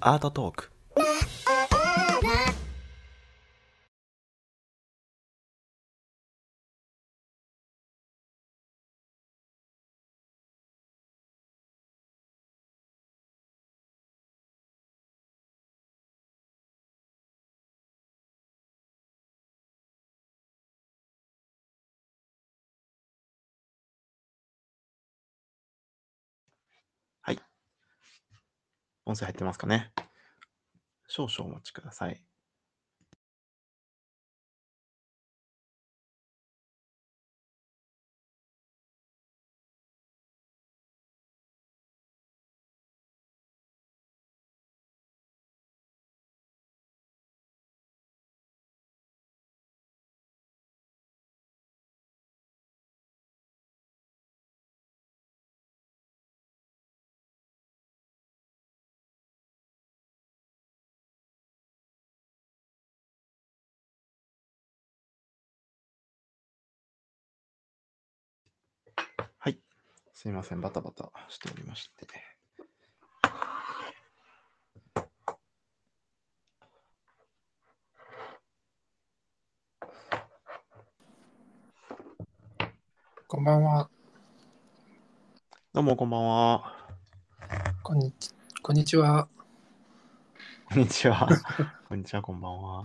アートトーク音声入ってますかね少々お待ちください。すいません。バタバタしておりまして。こんばんは。どうも、こんばんは。こんにちこんにちは。こんにちは。こんにちは、こんばんは。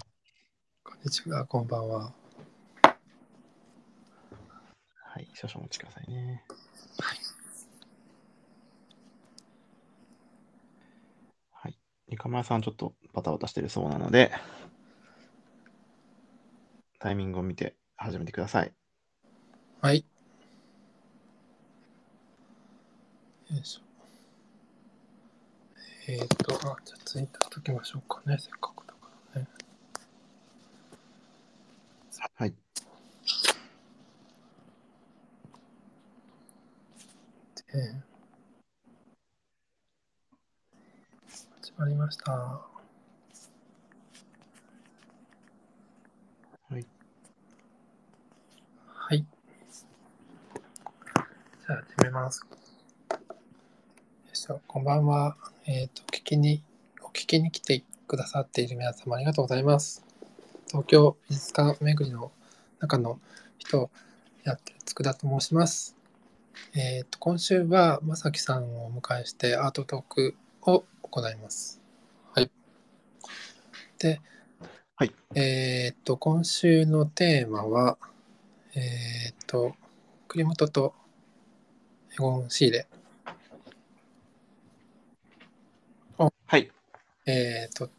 こんにちは。こんばんは。はい。少々お待ちくださいね。はい。三河屋さん、ちょっとバタバタしてるそうなので、タイミングを見て始めてください。はい。よいしょ。えっ、と、あ、じゃあツイッターときましょうかね。せっかくだからね。はい。で、始まりました。はい。はい。じゃあ始めます。よいしょこんばんは。えっ、と、聞きに、お聞きに来てくださっている皆様ありがとうございます。東京美術館巡りの中の人をやってる佃と申します。えっ、と、今週はまさきさんをお迎えしてアートトークを行います。はい。で、はい。えっ、と、今週のテーマは、えっ、と、栗本とエゴン・シーレ。はい。えっ、と、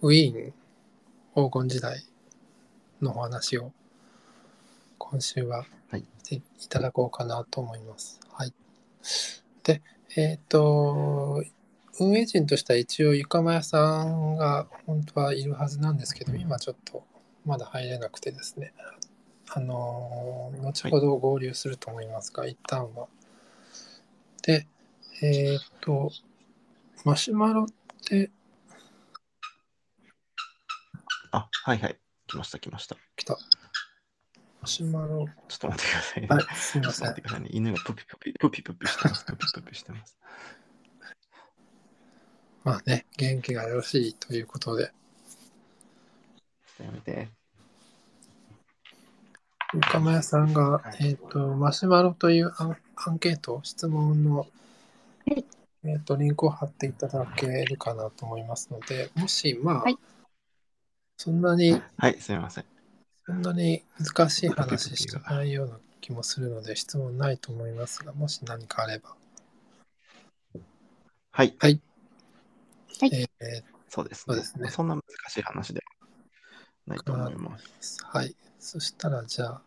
ウィーン黄金時代のお話を今週ははいしていただこうかなと思います。はい。で、えっ、と、運営陣としては一応、ゆかまやさんが本当はいるはずなんですけど、今ちょっとまだ入れなくてですね、あのー後ほど合流すると思いますが、一旦は。で、えっ、と、マシュマロってあ、はいはい。来ました、来ました。来た。マシュマロ。ちょっと待ってくださいね。はい、すみませんちょっと待って。くださいね。犬がプピプピ、プピプピしてます。プピプピしてます。まあね、元気がよろしいということで、やめて。岡村さんがは、いえっ、と、マシュマロというアンアンケート、質問の、はいえっ、と、リンクを貼っていただけるかなと思いますので、もし、まあ、はいそんなに、はい、すみません。そんなに難しい話してないような気もするので、質問ないと思いますが、もし何かあれば。はい、はい。はいえーそうですね。そうですねそんな難しい話ではないと思います。はい。そしたら、じゃあ、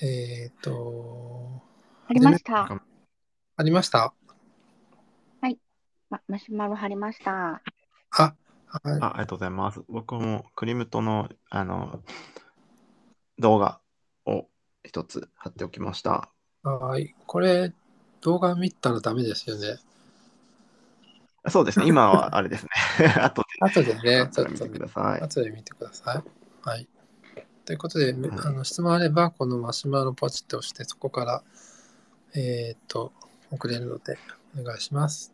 えっ、と、貼りました。ありました？ま、マシュマロ貼りました。あ、はい。あありがとうございます。僕もクリムトのあの動画を一つ貼っておきました。はい。これ、動画見たらダメですよね。そうですね。今はあれですね。あ と後でで、ね、ちょっと見てください。後で見てください。はい。ということで、はいあの質問あれば、このマシュマロポチッと押して、そこから、えっ、と、送れるので、お願いします。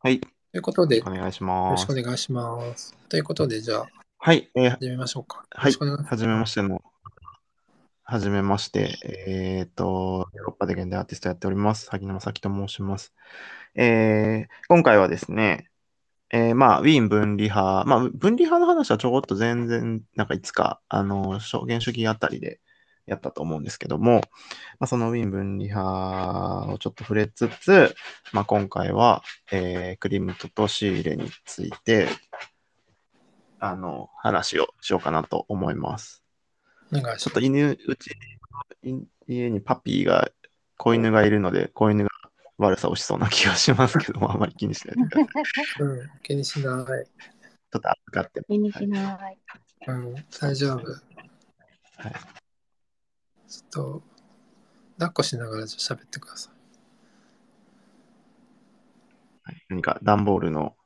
はい。ということで、よお願いしろますしくお。願いします。ということで、じゃあ、はい。えー始めましょうか。はいよろしくお願いします。はじめましての。はじめまして。えっ、と、ヨーロッパで現代アーティストやっております。萩野正樹と申します。えー今回はですね、えーまあ、ウィーン分離派、まあ、分離派の話はちょこっと全然、なんかいつか、あの、証言主義あたりでやったと思うんですけども、まあ、そのウィーン分離派をちょっと触れつつ、まあ、今回は、えークリムトとシーレについて、あの、話をしようかなと思います。お願いします。ちょっと犬、うち、い家にパピーが、子犬がいるので、子犬が悪さをしそうな気がしますけども、あまり気にしないでください。うん、気にしない。ちょっと預かって。気にしない。うん、大丈夫。はいちょっと、抱っこしながらちょっと喋ってください何か段ボールの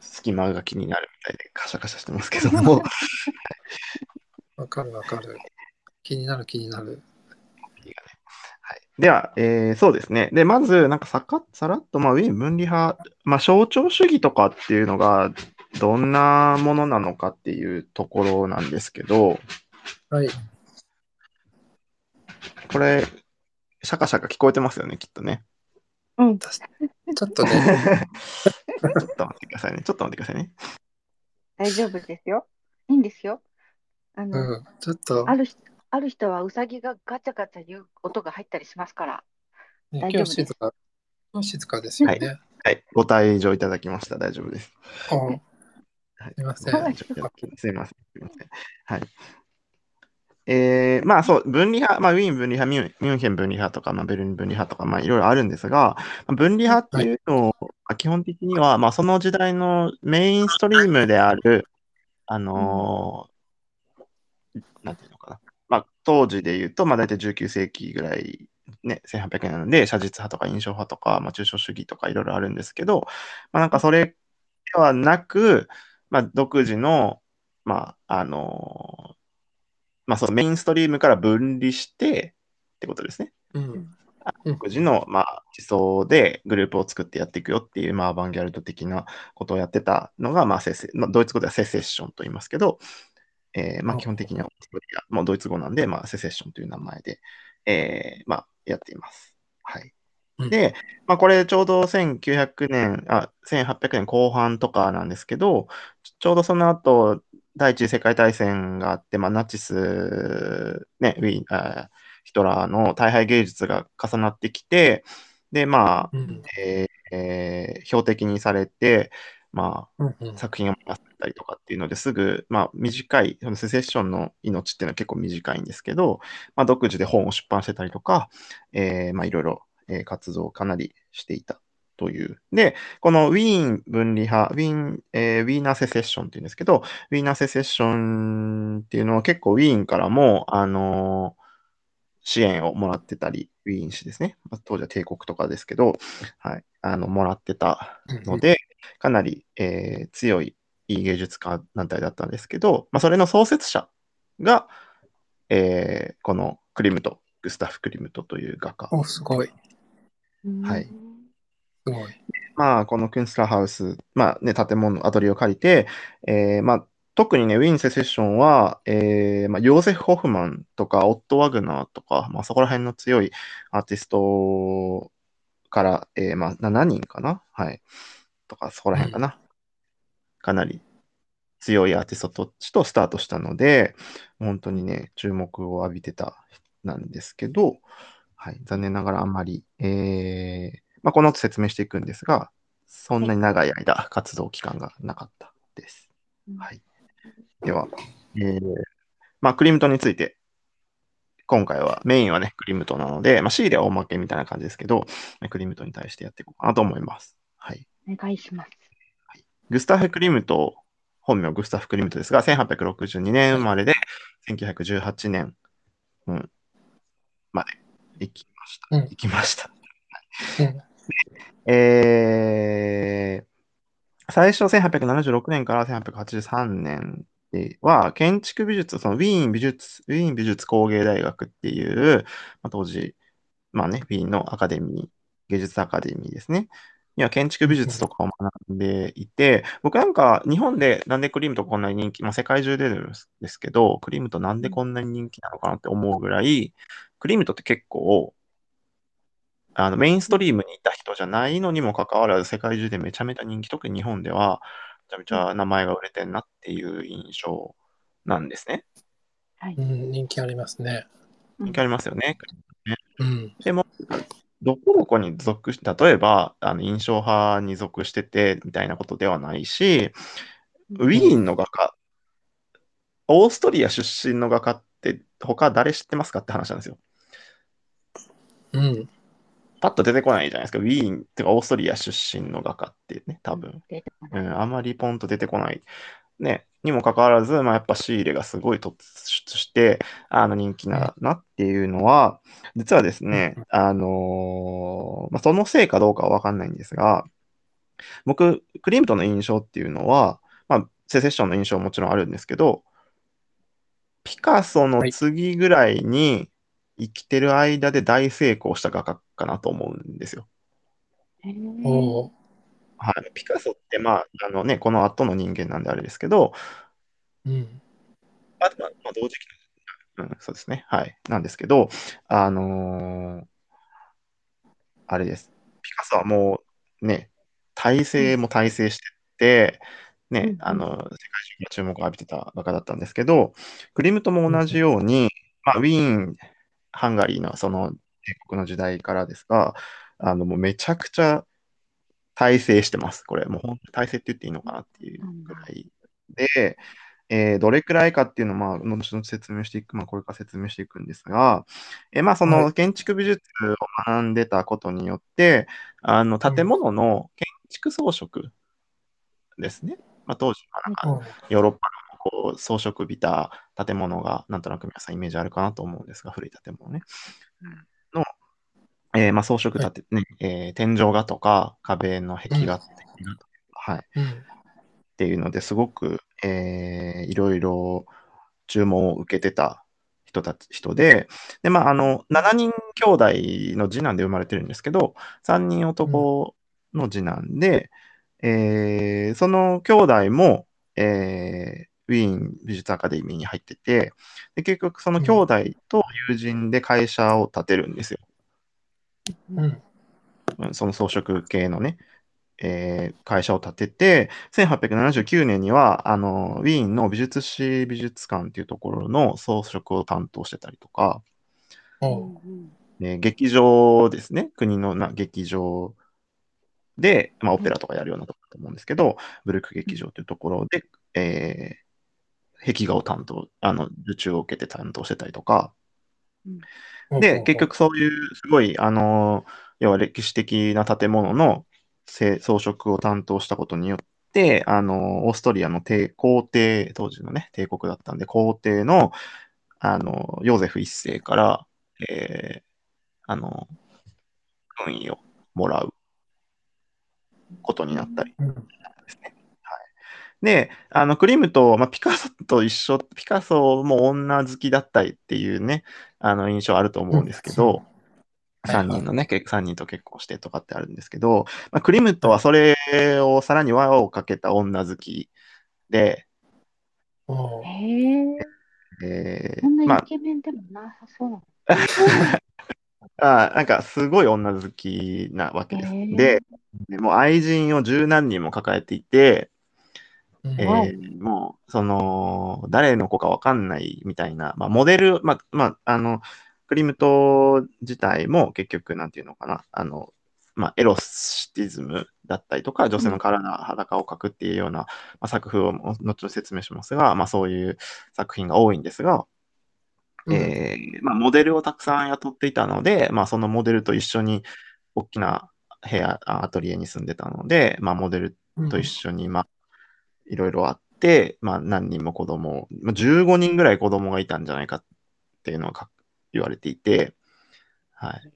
隙間が気になるみたいでカシャカシャしてますけども、わかるわかる。気になる気になる。はい、では、えーそうですね。で、まず、なんかさかさらっと、まあ、ウィーン分離派、まあ、象徴主義とかっていうのが、どんなものなのかっていうところなんですけど、はい。これ、シャカシャカ聞こえてますよね、きっとね。うん。ちょっとね、ちょっと待ってくださいね。ちょっと待ってくださいね。大丈夫ですよ。いいんですよ。あの、うん、ちょっと、ある人、ある人はウサギがガチャガチャ言う音が入ったりしますから。ね大丈夫です今日静か、今日静かですよね。はい、ご退場いただきました。大丈夫です。おはいすいません。はいすいません。すいません。はい。えー、まあそう、分離派、まあウィーン分離派、ミュンヘン分離派とか、まあ、ベルリン分離派とか、まあいろいろあるんですが、まあ分離派っていうのを、まあ基本的には、まあその時代のメインストリームである、あのーなんていうのかな。まあ当時で言うと、まあ大体19世紀ぐらい、ね、1800年なので、写実派とか印象派とか、まあ抽象主義とかいろいろあるんですけど、まあなんかそれではなく、まあ独自の、まああのーまあ、そのメインストリームから分離してってことですね。うん。うん独自の、まあ、思想でグループを作ってやっていくよっていう、まあ、アバンギャルド的なことをやってたのが、まあ、セセまあ、ドイツ語ではセセッションと言いますけど、えーまあ、基本的にはオーストリア、もうドイツ語なんで、まあ、セセッションという名前で、えーまあ、やっています。はい。うんで、まあ、これちょうど1900年、あ、1800年後半とかなんですけど、ちちょうどその後、第一次世界大戦があって、まあ、ナチス、ね、ウィあヒトラーの大敗芸術が重なってきて、で、まあ、うん。えーえー標的にされて、まうん。うんあ、作品が燃やされたりとかっていうのですぐ、まあ、短い、そのセセッションの命っていうのは結構短いんですけど、まあ、独自で本を出版してたりとか、えーまあ、いろいろ、えー活動をかなりしていたという。で、このウィーン分離派、ウィーン、えーウィーナーセセッションっていうんですけど、ウィーナーセセッションっていうのは結構ウィーンからも、あのー支援をもらってたり、ウィーン市ですね。まあ当時は帝国とかですけど、はい、あの、もらってたので、かなり、えー強いいい芸術家団体だったんですけど、まあ、それの創設者が、えーこのクリムト、グスタフ・クリムトという画家。お、すごい。はいまあ、このクンスラーハウス、まあね、建物、アトリエを借りて、えーまあ、特にね、ウィーンセセッションは、えーまあ、ヨーゼフ・ホフマンとか、オット・ワグナーとか、まあ、そこら辺の強いアーティストから、えーまあ、7人かな？はい。とか、そこら辺かな。かなり強いアーティストととスタートしたので、本当にね、注目を浴びてたなんですけど、はい、残念ながらあんまり、えーまあ、この後説明していくんですが、そんなに長い間活動期間がなかったです。はい。では、えーまあ、クリムトンについて、今回はメインはね、クリムトンなので、まあ、シーレはおまけみたいな感じですけど、クリムトンに対してやっていこうかなと思います。はい。お願いします。グスタフ・クリムト、本名グスタフ・クリムトですが、1862年生まれで、1918年、うん、まで生きました。うん生きました。えー最初1876年から1883年は、建築美術、そのウィーン美術、ウィーン美術工芸大学っていう、まあ、当時、まあね、ウィーンのアカデミー芸術アカデミーですね。には建築美術とかを学んでいて、僕なんか日本でなんでクリームとこんなに人気、まあ、世界中でですけど、クリームとなんでこんなに人気なのかなって思うぐらい、クリームとって結構、あのメインストリームにいた人じゃないのにもかかわらず、世界中でめちゃめちゃ人気、特に日本では、めちゃめちゃ名前が売れてんなっていう印象なんですね。はい。うん、人気ありますね。人気ありますよね。うん。でも、どこどこに属し、例えば、あの印象派に属しててみたいなことではないし、ウィーンの画家、オーストリア出身の画家って他誰知ってますかって話なんですよ。うん。パッと出てこないじゃないですか。ウィーンってかオーストリア出身の画家ってね、多分。うん、あまりポンと出てこない。ね、にもかかわらず、まあ、やっぱ仕入れがすごい突出して、あの人気ななっていうのは、実はですね、あのーまあ、そのせいかどうかはわかんないんですが、僕、クリームトンの印象っていうのは、まあ、セセッションの印象ももちろんあるんですけど、ピカソの次ぐらいに生きてる間で大成功した画家かなと思うんですよ。はい。ピカソって、まあ、あのね、この後の人間なんであれですけど、うん。まあ、まあ、まあ同時期、うん、そうですね。はい。なんですけど、あのーあれです。ピカソはもうね、体制も体制してて、ね、うんあの、世界中が注目を浴びてた画家だったんですけど、クリムトも同じように、まあ、ウィーン、ハンガリーのその帝国の時代からですが、あの、もうめちゃくちゃ体制してます。これ、もう本当体制って言っていいのかなっていうぐらいで、えーどれくらいかっていうのを、まあ、後々説明していく、まあ、これから説明していくんですが、えーまあ、そはの建築美術を学んでたことによって、あの、建物の建築装飾ですね。まあ、当時、まあなんかうんヨーロッパのこう装飾びた建物が、なんとなく皆さんイメージあるかなと思うんですが、古い建物ね。の、えーまあ、装飾建て、ねえー天井画とか壁の壁画、とかはい。うん。っていうのですごく、えーいろいろ注文を受けてた人たち、人で、で、まあ、あの、7人兄弟の次男で生まれてるんですけど、3人男の次男で、えーその兄弟も、えーウィーン美術アカデミーに入ってて、で結局その兄弟と友人で会社を建てるんですよ。うん。うん。その装飾系のね、えー会社を建てて、1879年には、あの、ウィーンの美術史美術館っていうところの装飾を担当してたりとか、おうね劇場ですね、国のな劇場で、まあ、オペラとかやるようなところだと思うんですけど、ブルク劇場というところで、えー壁画を担当、あの、受注を受けて担当してたりとか、で、結、局そういうすごい、あの、要は歴史的な建物のせ装飾を担当したことによって、あの、オーストリアの帝皇帝、当時のね、帝国だったんで、皇帝の、あの、ヨーゼフ一世から、えーあの、勲位をもらうことになったりうん。ですね。はい。で、あの、クリムと、まあ、ピカソと一緒、ピカソも女好きだったりっていうね、あの、印象あると思うんですけど、うん3人のね、け3人と結婚してとかってあるんですけど、まあ、クリムトはそれをさらに輪をかけた女好きで、へえ、えーこんなまイケメンでもなさそうなの。あ、あなんかすごい女好きなわけです。で、でもう愛人を十何人も抱えていて、うんえーもう、その、誰の子かわかんないみたいな、まあ、モデル、まあ、まあ、あの、クリムト自体も結局、なんていうのかな、あの、まあ、エロシティズムだったりとか、女性の体、裸を描くっていうような、まあ、作風を後々説明しますが、まあ、そういう作品が多いんですが、うん。えーまあ、モデルをたくさん雇っていたので、まあ、そのモデルと一緒に大きな部屋、あアトリエに住んでたので、まあ、モデルと一緒に、まあ、いろいろあって、まあ、何人も子供を、まあ、15人ぐらい子供がいたんじゃないかっていうのがか言われていて、はい。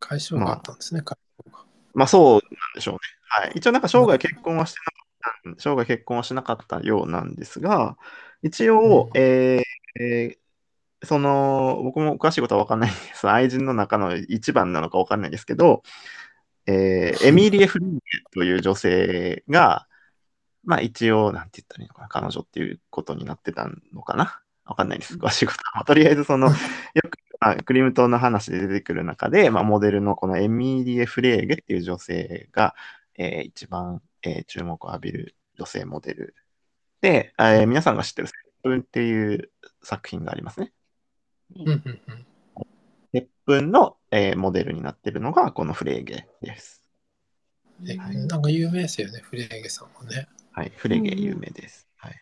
解消があったんですね、解消が。まあ、そうなんでしょうね。はい。一応、なんか生涯結婚はしてなかった、生涯結婚はしなかったようなんですが、一応、うんえーえーその、僕も詳しいことは分かんないんです。愛人の中の一番なのか分かんないですけど、えーエミリエ・フリーゲという女性が、まあ一応、なんて言ったらいいのかな、彼女っていうことになってたのかなわかんないです。詳しいことは。まあとりあえず、その、よく、まあ、クリムトの話で出てくる中で、まあ、モデルのこのエミリエ・フレーゲっていう女性が、えー一番、えー注目を浴びる女性モデルで、えー皆さんが知ってるセップンっていう作品がありますね。うんうんうん。セップンの、えーモデルになってるのがこのフレーゲです。えはいなんか有名ですよね、フレーゲさんもね。はい、フレーゲ有名です。はい。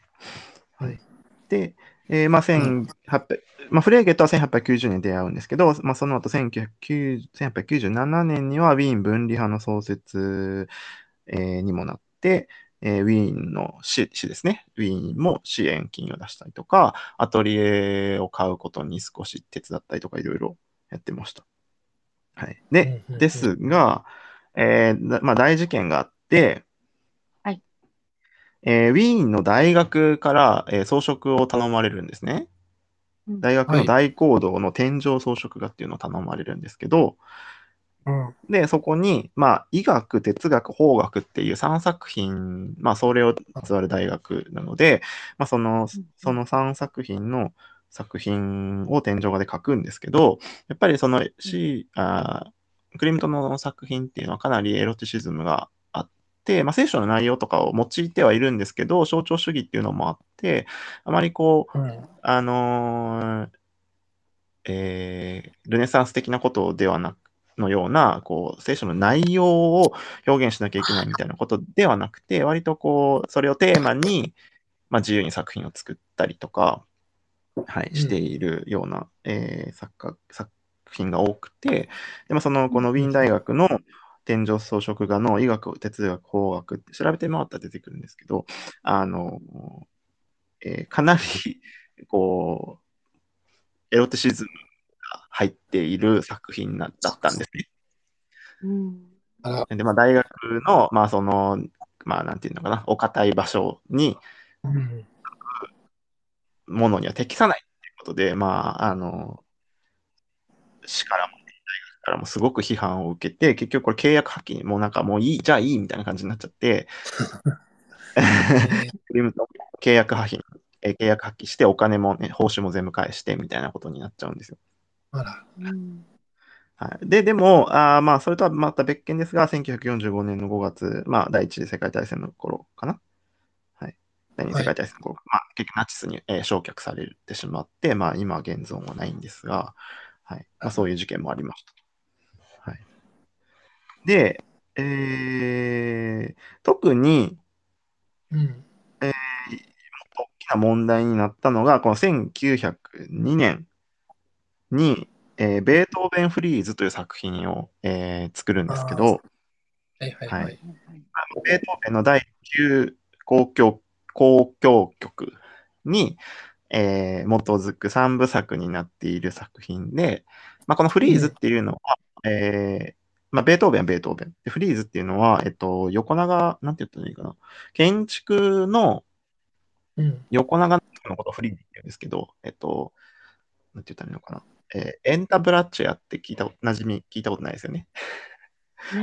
うんはい、で、えーまあ、1800まあ、フレーゲとは1890年に出会うんですけど、まあ、その後1990 1897年にはウィーン分離派の創設、えーにもなって、えーウィーンの市市ですね。ウィーンも支援金を出したりとか、アトリエを買うことに少し手伝ったりとかいろいろやってました。はい。で、ですが、えーだまあ、大事件があって、はいえーウィーンの大学から、えー装飾を頼まれるんですね。うん大学の大講堂の天井装飾画っていうのを頼まれるんですけど、うん。で、そこに、まあ、医学、哲学、法学っていう3作品、まあ、それをまつわる大学なので、まあ、そのうん、その3作品の作品を天井画で描くんですけど、やっぱりその、し、あークリムトの作品っていうのはかなりエロティシズムがまあ、聖書の内容とかを用いてはいるんですけど、象徴主義っていうのもあって、あまりこう、うん。あのーえールネサンス的なことではなく、のような、こう、聖書の内容を表現しなきゃいけないみたいなことではなくて、割とこう、それをテーマに、まあ、自由に作品を作ったりとか、はい、うんしているような、えー作家、作品が多くて、でもその、このウィーン大学の天井装飾画の医学、哲学、法学って調べてもらったら出てくるんですけど、あの、えーかなり、こう、エロティシズムが入っている作品なだったんですね。うんで、まあ、大学の、まあ、その、まあ、なんていうのかな、お堅い場所に、うん。ものには適さないっていうことで、まあ、あの、市からも、からもすごく批判を受けて、結局これ契約破棄にもうなんかもういい、じゃあいいみたいな感じになっちゃって、えー クリムトン契約破棄、えー契約破棄してお金もね、報酬も全部返してみたいなことになっちゃうんですよ。あら、うんはい、で、でも、あーまあ、それとはまた別件ですが、1945年の5月、まあ、第一次世界大戦の頃かな。はい。第二次世界大戦の頃、まあ、結局ナチスに、えー焼却されてしまって、まあ、今は現存はないんですが、はい。まあ、そういう事件もありました。はい。で、えー、特にうん。大きな問題になったのが、この1902年に、えーベートーベン・フリーズという作品を、えー作るんですけど、はいはいははいい。ベートーベンの第9交響交響曲に、えー基づく3部作になっている作品で、まあ、このフリーズっていうのは、えーまあ、ベートーベンはベートーベン。でフリーズっていうのは、えっと、横長、なんて言ったらいいかな。建築のうん。横長のことをフリーズって言うんですけど、えっと、なんて言ったらいいのかな。えーエンタブラッチェアって聞いた、馴染み聞いたことないですよね。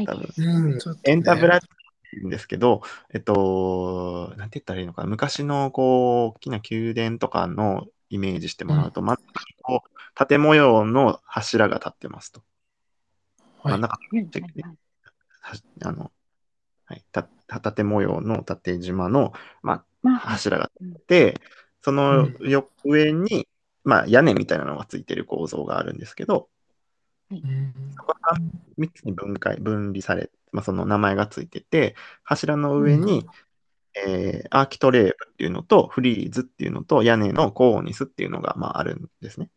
多分ないです。うん。ねエンタブラッチって言うんですけど、えっと、なんて言ったらいいのかな。昔のこう、大きな宮殿とかのイメージしてもらうと、真ん中にこう、縦模様の柱が立ってますと。はい。真ん中はいちょっとねはあの、はい、た縦模様の縦縞の、ままあ、柱が立って、そのよ上に、まあ、屋根みたいなのがついてる構造があるんですけど、うん。そこが3つに分解、分離され、まあ、その名前がついてて、柱の上に、えーアーキトレーブっていうのと、フリーズっていうのと、屋根のコーニスっていうのが、まあ、あるんですね。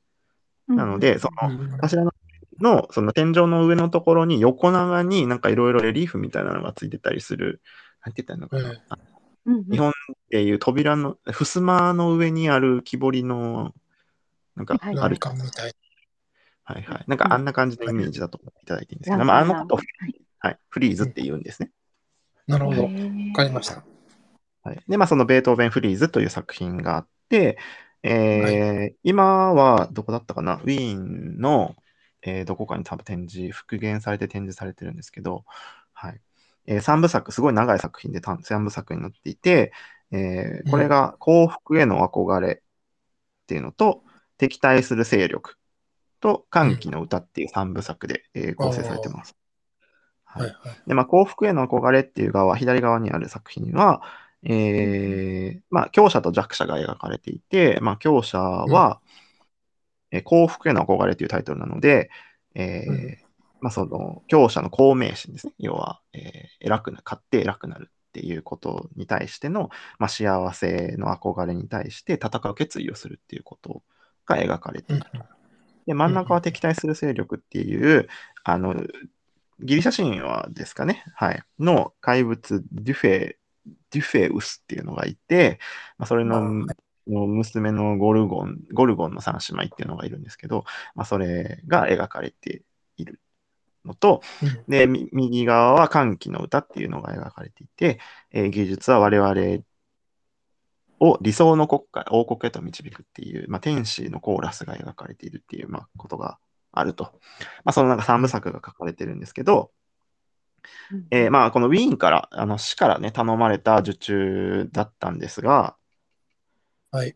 なので、そのうん。柱のの、その天井の上のところに横長になんかいろいろレリーフみたいなのがついてたりする、なんて言ったらいいのかな。うん日本っていう扉の、襖の上にある木彫りの、なんかはいある、欄干みたい。はいはい。なんかあんな感じのイメージだと思っていただいていいんですけど、ランまあ、あのことを、はいはい、フリーズって言うんですね。なるほど。わかりました。はい、で、まあ、そのベートーベン・フリーズという作品があって、えー今はどこだったかなウィーンの、えーどこかに多分展示、復元されて展示されてるんですけど、はい。え3部作、すごい長い作品で3部作になっていて、えーこれが幸福への憧れっていうのと、敵対する勢力と歓喜の歌っていう3部作で、えー構成されてます。ははいいはい。で、まあ、幸福への憧れっていう側、左側にある作品は、えーまあ、強者と弱者が描かれていて、まあ、強者は、えー幸福への憧れというタイトルなので、えーうんまあ、その、強者の公明心ですね。要は、えー偉くな、勝って偉くなるっていうことに対しての、まあ、幸せの憧れに対して戦う決意をするっていうことが描かれている。で、真ん中は敵対する勢力っていう、あの、ギリシャ神話ですかね。はい。の怪物、デュフェ、デュフェウスっていうのがいて、まあ、それのの娘のゴルゴン、ゴルゴンの三姉妹っていうのがいるんですけど、まあ、それが描かれているのと、うんで、み右側は歓喜の歌っていうのが描かれていて、えー芸術は我々を理想の国家、王国へと導くっていう、まあ、天使のコーラスが描かれているっていう、まあ、ことがあると。まあ、そのなんか三部作が書かれてるんですけど、えーまあ、このウィーンから、あの、市からね、頼まれた受注だったんですが、はい。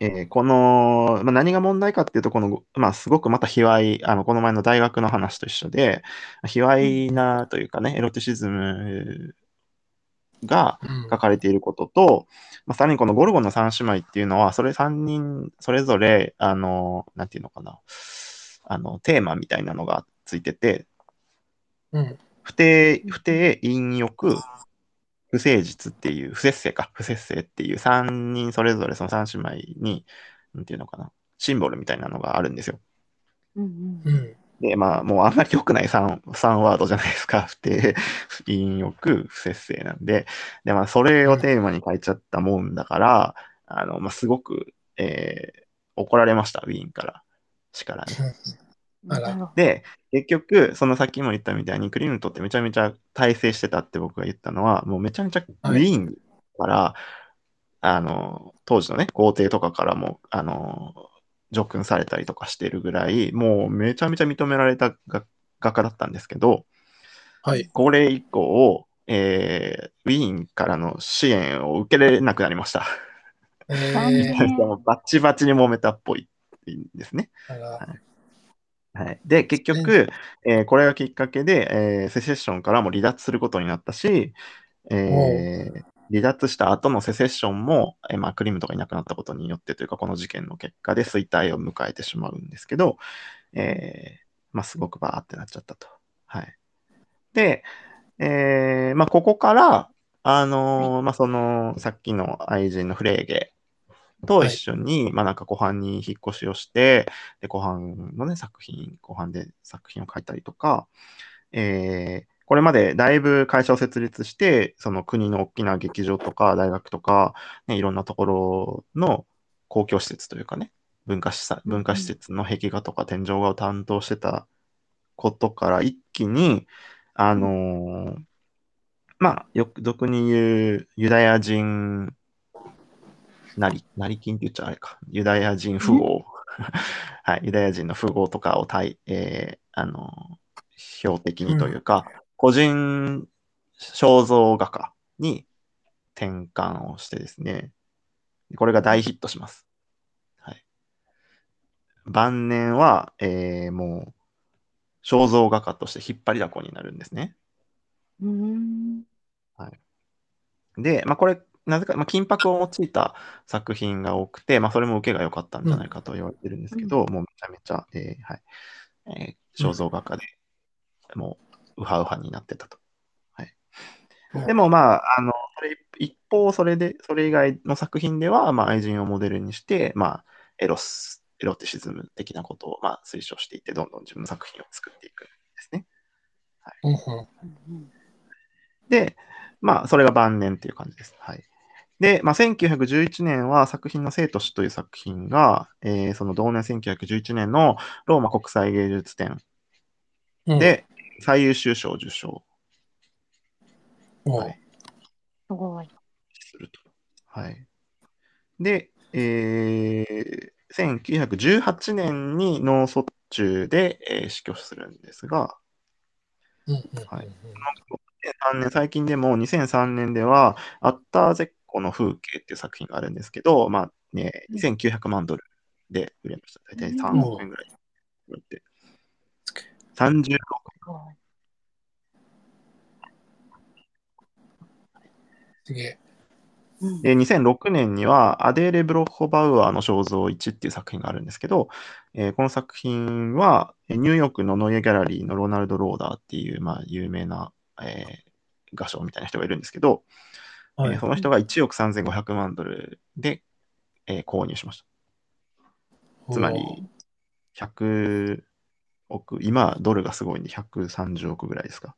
えーこの、まあ、何が問題かっていうと、この、まあ、すごくまた卑猥、あの、この前の大学の話と一緒で、卑猥なというかね、エロティシズムがうん書かれていることと、まあ、さらにこのゴルゴンの三姉妹っていうのは、それ三人、それぞれ、あの、なんていうのかな、あの、テーマみたいなのがついてて、うん。不定、不定、陰欲、不誠実っていう、不節制か、不節制っていう三人それぞれその三姉妹に、なんていうのかな、シンボルみたいなのがあるんですよ。うんうんうん。で、まあ、もうあんまり良くない 3, 三ワードじゃないですか。不定、陰欲、不節制なんで。で、まあ、それをテーマに書いちゃったもんだから、あの、まあ、すごく、えー怒られました、ウィーンから。市からね。で、結局、そのさっきも言ったみたいに、クリムトってめちゃめちゃ大成してたって僕が言ったのは、もうめちゃめちゃウはいィーンから、あの、当時のね、皇帝とかからも、あの、叙勲されたりとかしてるぐらい、もうめちゃめちゃ認められた画画家だったんですけど、はい。これ以降、えーウィーンからの支援を受けれなくなりました。えー、もうバッチバチに揉めたっぽいんですね。あら、はい、で、結局、えーこれがきっかけで、えーセセッションからも離脱することになったし、えー離脱した後のセセッションも、えーまあ、クリムとかいなくなったことによってというか、この事件の結果で衰退を迎えてしまうんですけど、えーまあ、すごくバーってなっちゃったと。はい。で、えーまあ、ここから、あのーまあ、その、さっきの愛人のフレーゲと一緒に、まあ、なんか後半に引っ越しをして、で、後半のね、作品、後半で作品を書いたりとか、えーこれまでだいぶ会社を設立して、その国の大きな劇場とか大学とか、ね、いろんなところの公共施設というかね、文化施設文化施設の壁画とか天井画を担当してたことから一気に、あのーまあ、よく俗に言うユダヤ人なり、なり金って言っちゃあれか。ユダヤ人富豪。はい。ユダヤ人の富豪とかを対、えーあの、標的にというか、個人肖像画家に転換をしてですね、これが大ヒットします。はい。晩年は、えーもう、肖像画家として引っ張りだこになるんですね。うんで、まあ、これ、なぜか、まあ、金箔を用いた作品が多くて、まあ、それも受けが良かったんじゃないかと言われてるんですけど、もうめちゃめちゃ、えーはい。えー肖像画家で、もう、ウハウハになってたと。はい。でも、まあ、あの、それ一方、それで、それ以外の作品では、まあ、愛人をモデルにして、まあ、エロス、エロティシズム的なことを、まあ、推奨していって、どんどん自分の作品を作っていくんですね。うんうんうんで、まあ、それが晩年っていう感じです。はい。で、まあ、1911年は作品の生と死という作品が、えーその同年1911年のローマ国際芸術展うん。で最優秀賞を受賞はいすごい。すると。はい。で、えー1918年に脳卒中で、えー死去するんですが、はい2003年、最近でも2003年では、アッターゼッコの風景っていう作品があるんですけど、まあね、2900万ドルで売れました。大体3億円ぐらい売って。30すげえ。うんで2006年には、アデーレ・ブロッホバウアーの肖像1っていう作品があるんですけど、えーこの作品は、えーニューヨークのノイエギャラリーのロナルド・ローダーっていう、まあ、有名な、えー画商みたいな人がいるんですけど、はい。えーその人が1億3500万ドルで、えー購入しました。つまり100億、今ドルがすごいんで130億ぐらいですか。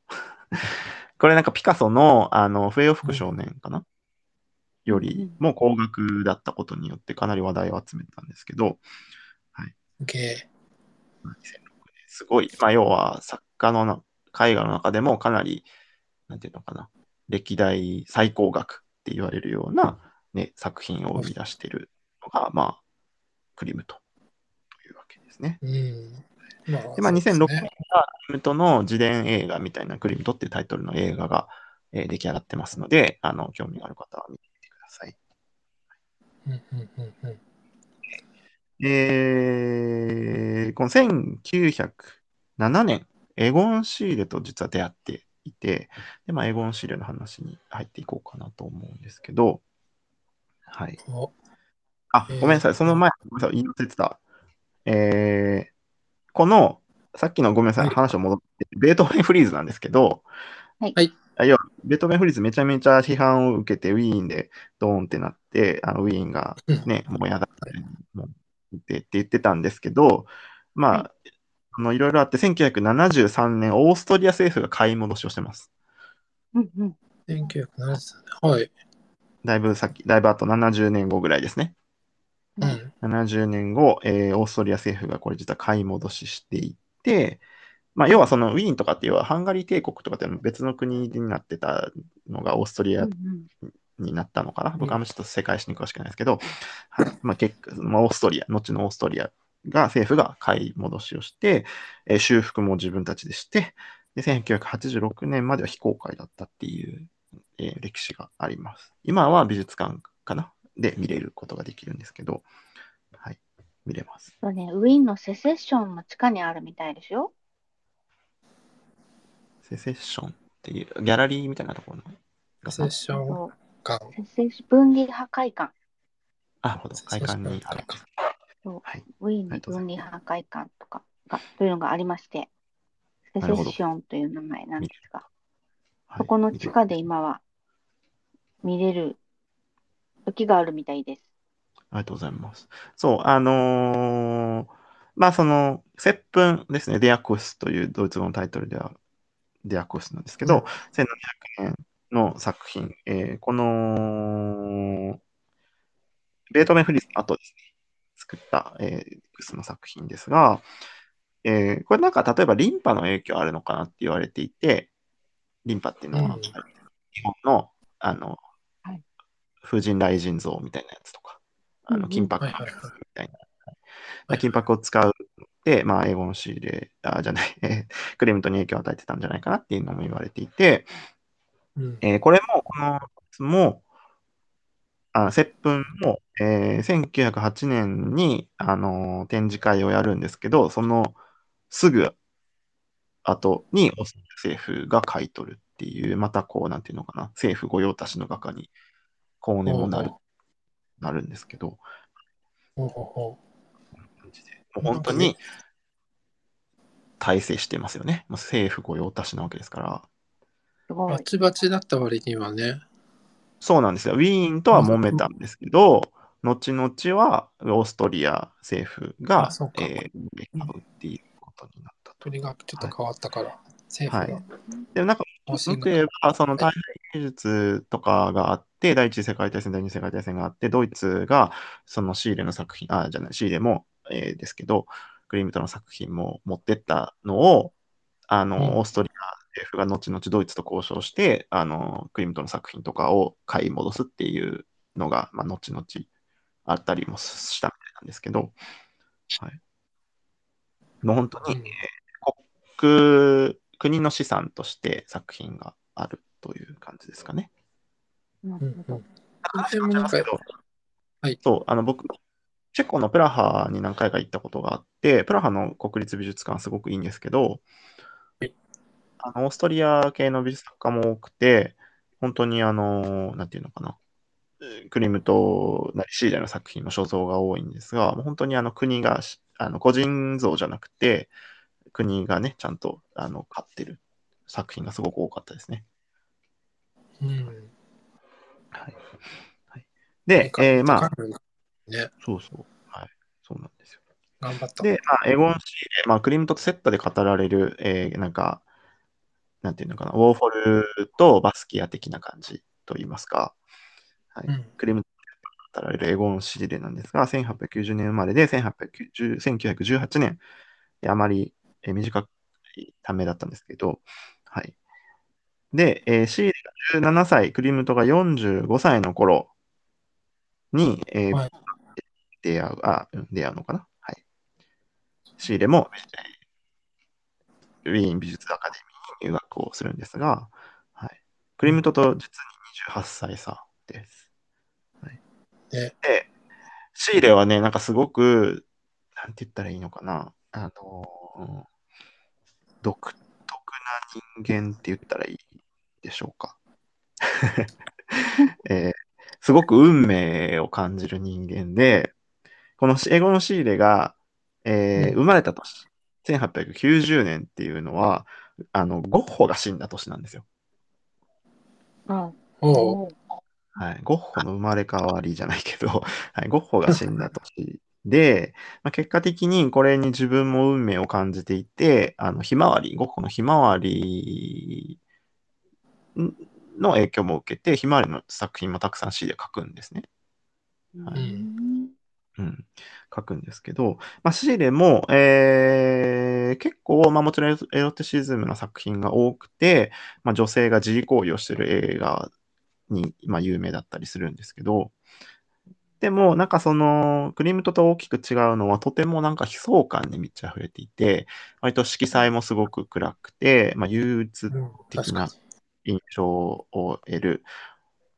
これなんかピカソのあの笛を吹く少年かな、よりも高額だったことによってかなり話題を集めたんですけど、すげえ。2006年すごい、まあ、要は作家のな絵画の中でもかなり、なんていうのかな、歴代最高額って言われるような、ね、作品を生み出しているのが、まあ、クリムトというわけですね。うん。まあ、で、まあ、そうです2006ね年がクリムトの自伝映画みたいなクリムトっていうタイトルの映画が、えー出来上がってますので、あの、興味がある方は見てみてください。うんうんうんうん。えーこの1907年、エゴン・シーレと実は出会っていて、で、まあ、エゴン・シーレの話に入っていこうかなと思うんですけど、はい。おあ、えーごめんなさい。その前、ごめんなさい。言い忘れてた。えーこの、さっきのごめんなさい。はい話を戻って、ベートーベンフリーズなんですけど、はいはいあ。要は、ベートーベンフリーズめちゃめちゃ批判を受けて、ウィーンでドーンってなって、あのウィーンがね、もうやだって、もうって言ってたんですけど、まあ、はあのいろいろあって、1973年、オーストリア政府が買い戻しをしてます。うんうん1973年。はい。だいぶ先、だいぶあと70年後ぐらいですね。うん。70年後、えーオーストリア政府がこれ実は買い戻ししていって、まあ、要はそのウィーンとかっていうのはハンガリー帝国とかっていうのは別の国になってたのがオーストリアうんになったのかな。ん僕はあんまちょっと世界史に詳しくないですけど、はいまあ、結果、まあ、オーストリア、後のオーストリアが政府が買い戻しをして、えー修復も自分たちでして、で1986年までは非公開だったっていう、えー歴史があります。今は美術館かなで見れることができるんですけど、はい、見れます。そうね、ウィーンのセセッションの地下にあるみたいですよ。セセッションっていうギャラリーみたいなところの。セッション館。セセッシ分離破壊館。あ、なるほど。会館にある。そう。はい。ウィーンに分離破壊館とかがというのがありまして、セセッションという名前なんですが、はい。そこの地下で今は見れる時があるみたいです。ありがとうございます。そう、あのーまあ、その、接吻ですね、デアクスというドイツ語のタイトルでは、デアクスなんですけど、うん。1700年の作品、えーこの、ベートーベン・フリーズの後ですね、作った、えー、クスの作品ですが、えーこれなんか例えばリンパの影響あるのかなって言われていて、リンパっていうのは、うん日本の、あの、はい風神雷神像みたいなやつとか、あの、金箔みたいな。はい金箔を使うで、まあ、エゴン・シーレ、あ、じゃない、えークレムトに影響を与えてたんじゃないかなっていうのも言われていて、うん。えーこれも、このも、あ、接吻も、えー1908年に、あのー展示会をやるんですけど、そのすぐ後に政府が買い取るっていう、またこう、なんていうのかな、政府御用達の画家に後年もなるほ、なるんですけど、ほうほうほもう本当に大成してますよね。もう政府御用達なわけですから。バ。チバチだった割にはね。そうなんですよ。ウィーンとは揉めたんですけど、後々はオーストリア政府があそう、か。えー買うっていうことになったと。鳥がちょっと変わったから、政府が。でもなんか、もっと言えば、その大変技術とかがあって、第一次世界大戦、第二次世界大戦があって、ドイツがそのシーレの作品、あ、じゃない、シーレも、えーですけど、クリムトの作品も持ってったのを、あの、うん。オーストリア政府が後々ドイツと交渉して、あの、クリムトの作品とかを買い戻すっていうのが、まあ、後々あったりもしたみたいなんですけど、はい。もう本当に、うん。国、国の資産として作品があるという感じですかね。なるほど。はい。そう、あの僕、チェコのプラハに何回か行ったことがあって、プラハの国立美術館すごくいいんですけどはい、あのオーストリア系の美術作家も多くて、本当にあの、なんていうのかな、えークリムトなりシーレの作品の所蔵が多いんですが、本当にあの国がし、あの個人像じゃなくて、国がね、ちゃんとあの買ってる作品がすごく多かったですね。うん。はい。はい、で、えーまあ、ね、そうそう。はい。そうなんですよ。頑張った。で、まあ、エゴン・シーレ、まあ、クリムトとセットで語られる、えーなんか、なんていうのかな、ウォーフォルとバスキア的な感じといいますか、はい。うん。クリムトと語られるエゴン・シーレなんですが、1890年生まれで、1890 1918年、あまりえー短いためだったんですけど、はい。で、えーシーレが17歳、クリムトが45歳の頃に、えーはい。出会う、あ、うん出会うのかな。はい。シーレも、えーウィーン美術アカデミー。に入学をするんですが、はい。クリムトと実に28歳差です。ね、で、シーレはね、なんかすごく、なんて言ったらいいのかな、あのー独特な人間って言ったらいいでしょうか。えーすごく運命を感じる人間で、この英語のシーレが、えーうん生まれた年、1890年っていうのは、あの、ゴッホが死んだ年なんですよ。あはい、ゴッホの生まれ変わりじゃないけど、はい、ゴッホが死んだ年で、まあ、結果的にこれに自分も運命を感じていて、あのひまわり、ゴッホのひまわりの影響も受けて、ひまわりの作品もたくさん C で書くんですね。はいうん。うん、書くんですけど、まあ、シーレも、えー結構、まあ、もちろんエロティシズムの作品が多くて、まあ、女性が自慰行為をしてる映画に、まあ、有名だったりするんですけど、でも、なんかその、クリムトと大きく違うのは、とてもなんか悲壮感に満ち溢れていて、割と色彩もすごく暗くて、まあ、憂鬱うん、的な印象を得る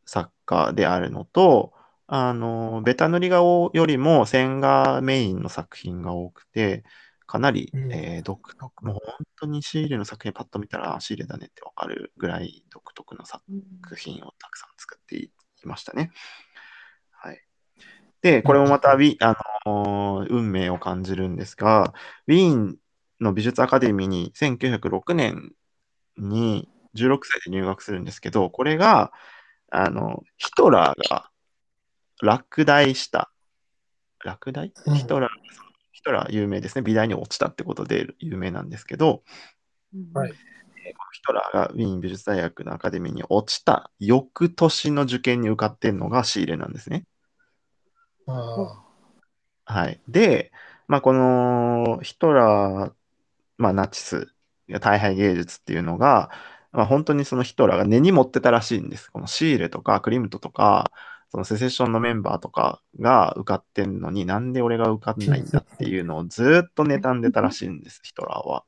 作家であるのと、あの、ベタ塗り画をよりも線画メインの作品が多くて、かなり、うんえー独特、もう本当にシーレの作品パッと見たら、あシーレだねってわかるぐらい独特な作品をたくさん作っていきましたね。はい。で、これもまたウィ、あのー運命を感じるんですが、ウィーンの美術アカデミーに1906年に16歳で入学するんですけど、これが、あの、ヒトラーが落第した。落第？うんヒトラー、ヒトラー有名ですね。美大に落ちたってことで有名なんですけど、はいヒトラーがウィーン美術大学のアカデミーに落ちた翌年の受験に受かってるのがシーレなんですね。あはい。で、まあ、このヒトラー、まあ、ナチス、大敗芸術っていうのが、まあ、本当にそのヒトラーが根に持ってたらしいんです。このシーレとかクリムトとか、そのセセッションのメンバーとかが受かってんのになんで俺が受かんないんだっていうのをずーっと妬んでたらしいんです、ヒトラーは。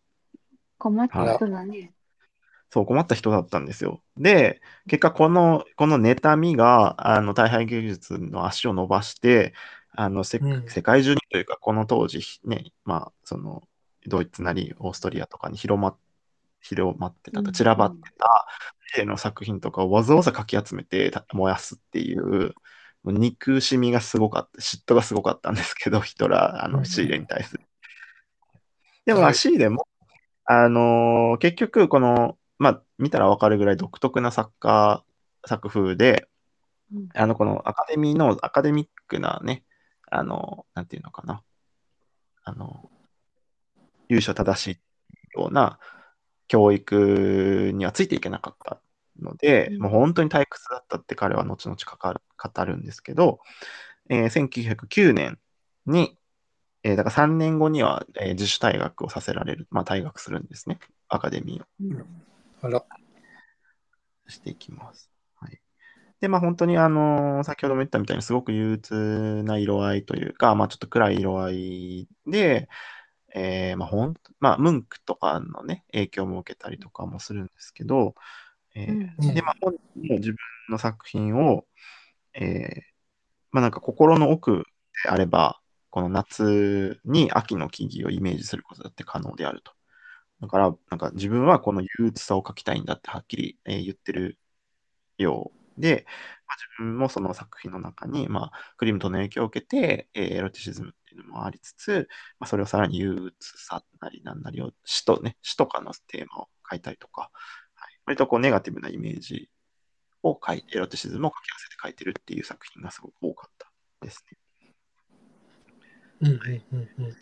困った人だね。そう、困った人だったんですよ。で、結果、この、この妬みが、あの、大敗芸術の足を伸ばして、あの、世界中にというか、この当時、ね、まあ、その、ドイツなり、オーストリアとかに広ま、広まってたうん、散らばってた、絵の作品とかをわざわざかき集めてた燃やすっていう、もう憎しみがすごかった、嫉妬がすごかったんですけど、ヒトラー、あの、うん。シーレに対する。でも、シーレも、あのー結局、この、まあ、見たらわかるぐらい独特な作家、作風で、うん。あの、このアカデミーのアカデミックなね、あの、なんていうのかな、あの、優勝正しいような教育にはついていけなかったので、うんもう本当に退屈だったって彼は後々かかる語るんですけど、えー1909年に、えーだから3年後には、えー自主退学をさせられる、まあ退学するんですね、アカデミーを。うんあら、していきます。はい。で、まあ本当にあの、先ほども言ったみたいにすごく憂鬱な色合いというか、まあちょっと暗い色合いで、えー、まあほん、まあムンクとかのね、影響も受けたりとかもするんですけど、えーうんで、まあ本人も自分の作品を、えー、まあなんか心の奥であれば、この夏に秋の木々をイメージすることだって可能であると。だから、なんか自分はこの憂鬱さを描きたいんだってはっきり、えー言ってるようで、まあ、自分もその作品の中に、まあ、クリムトの影響を受けて、えーエロティシズムっていうのもありつつ、まあ、それをさらに憂鬱さなりなんなりを死とね、死とかのテーマを書いたりとか、はい、割とこうネガティブなイメージを書いて、エロティシズムを書き合わせて書いてるっていう作品がすごく多かったですね。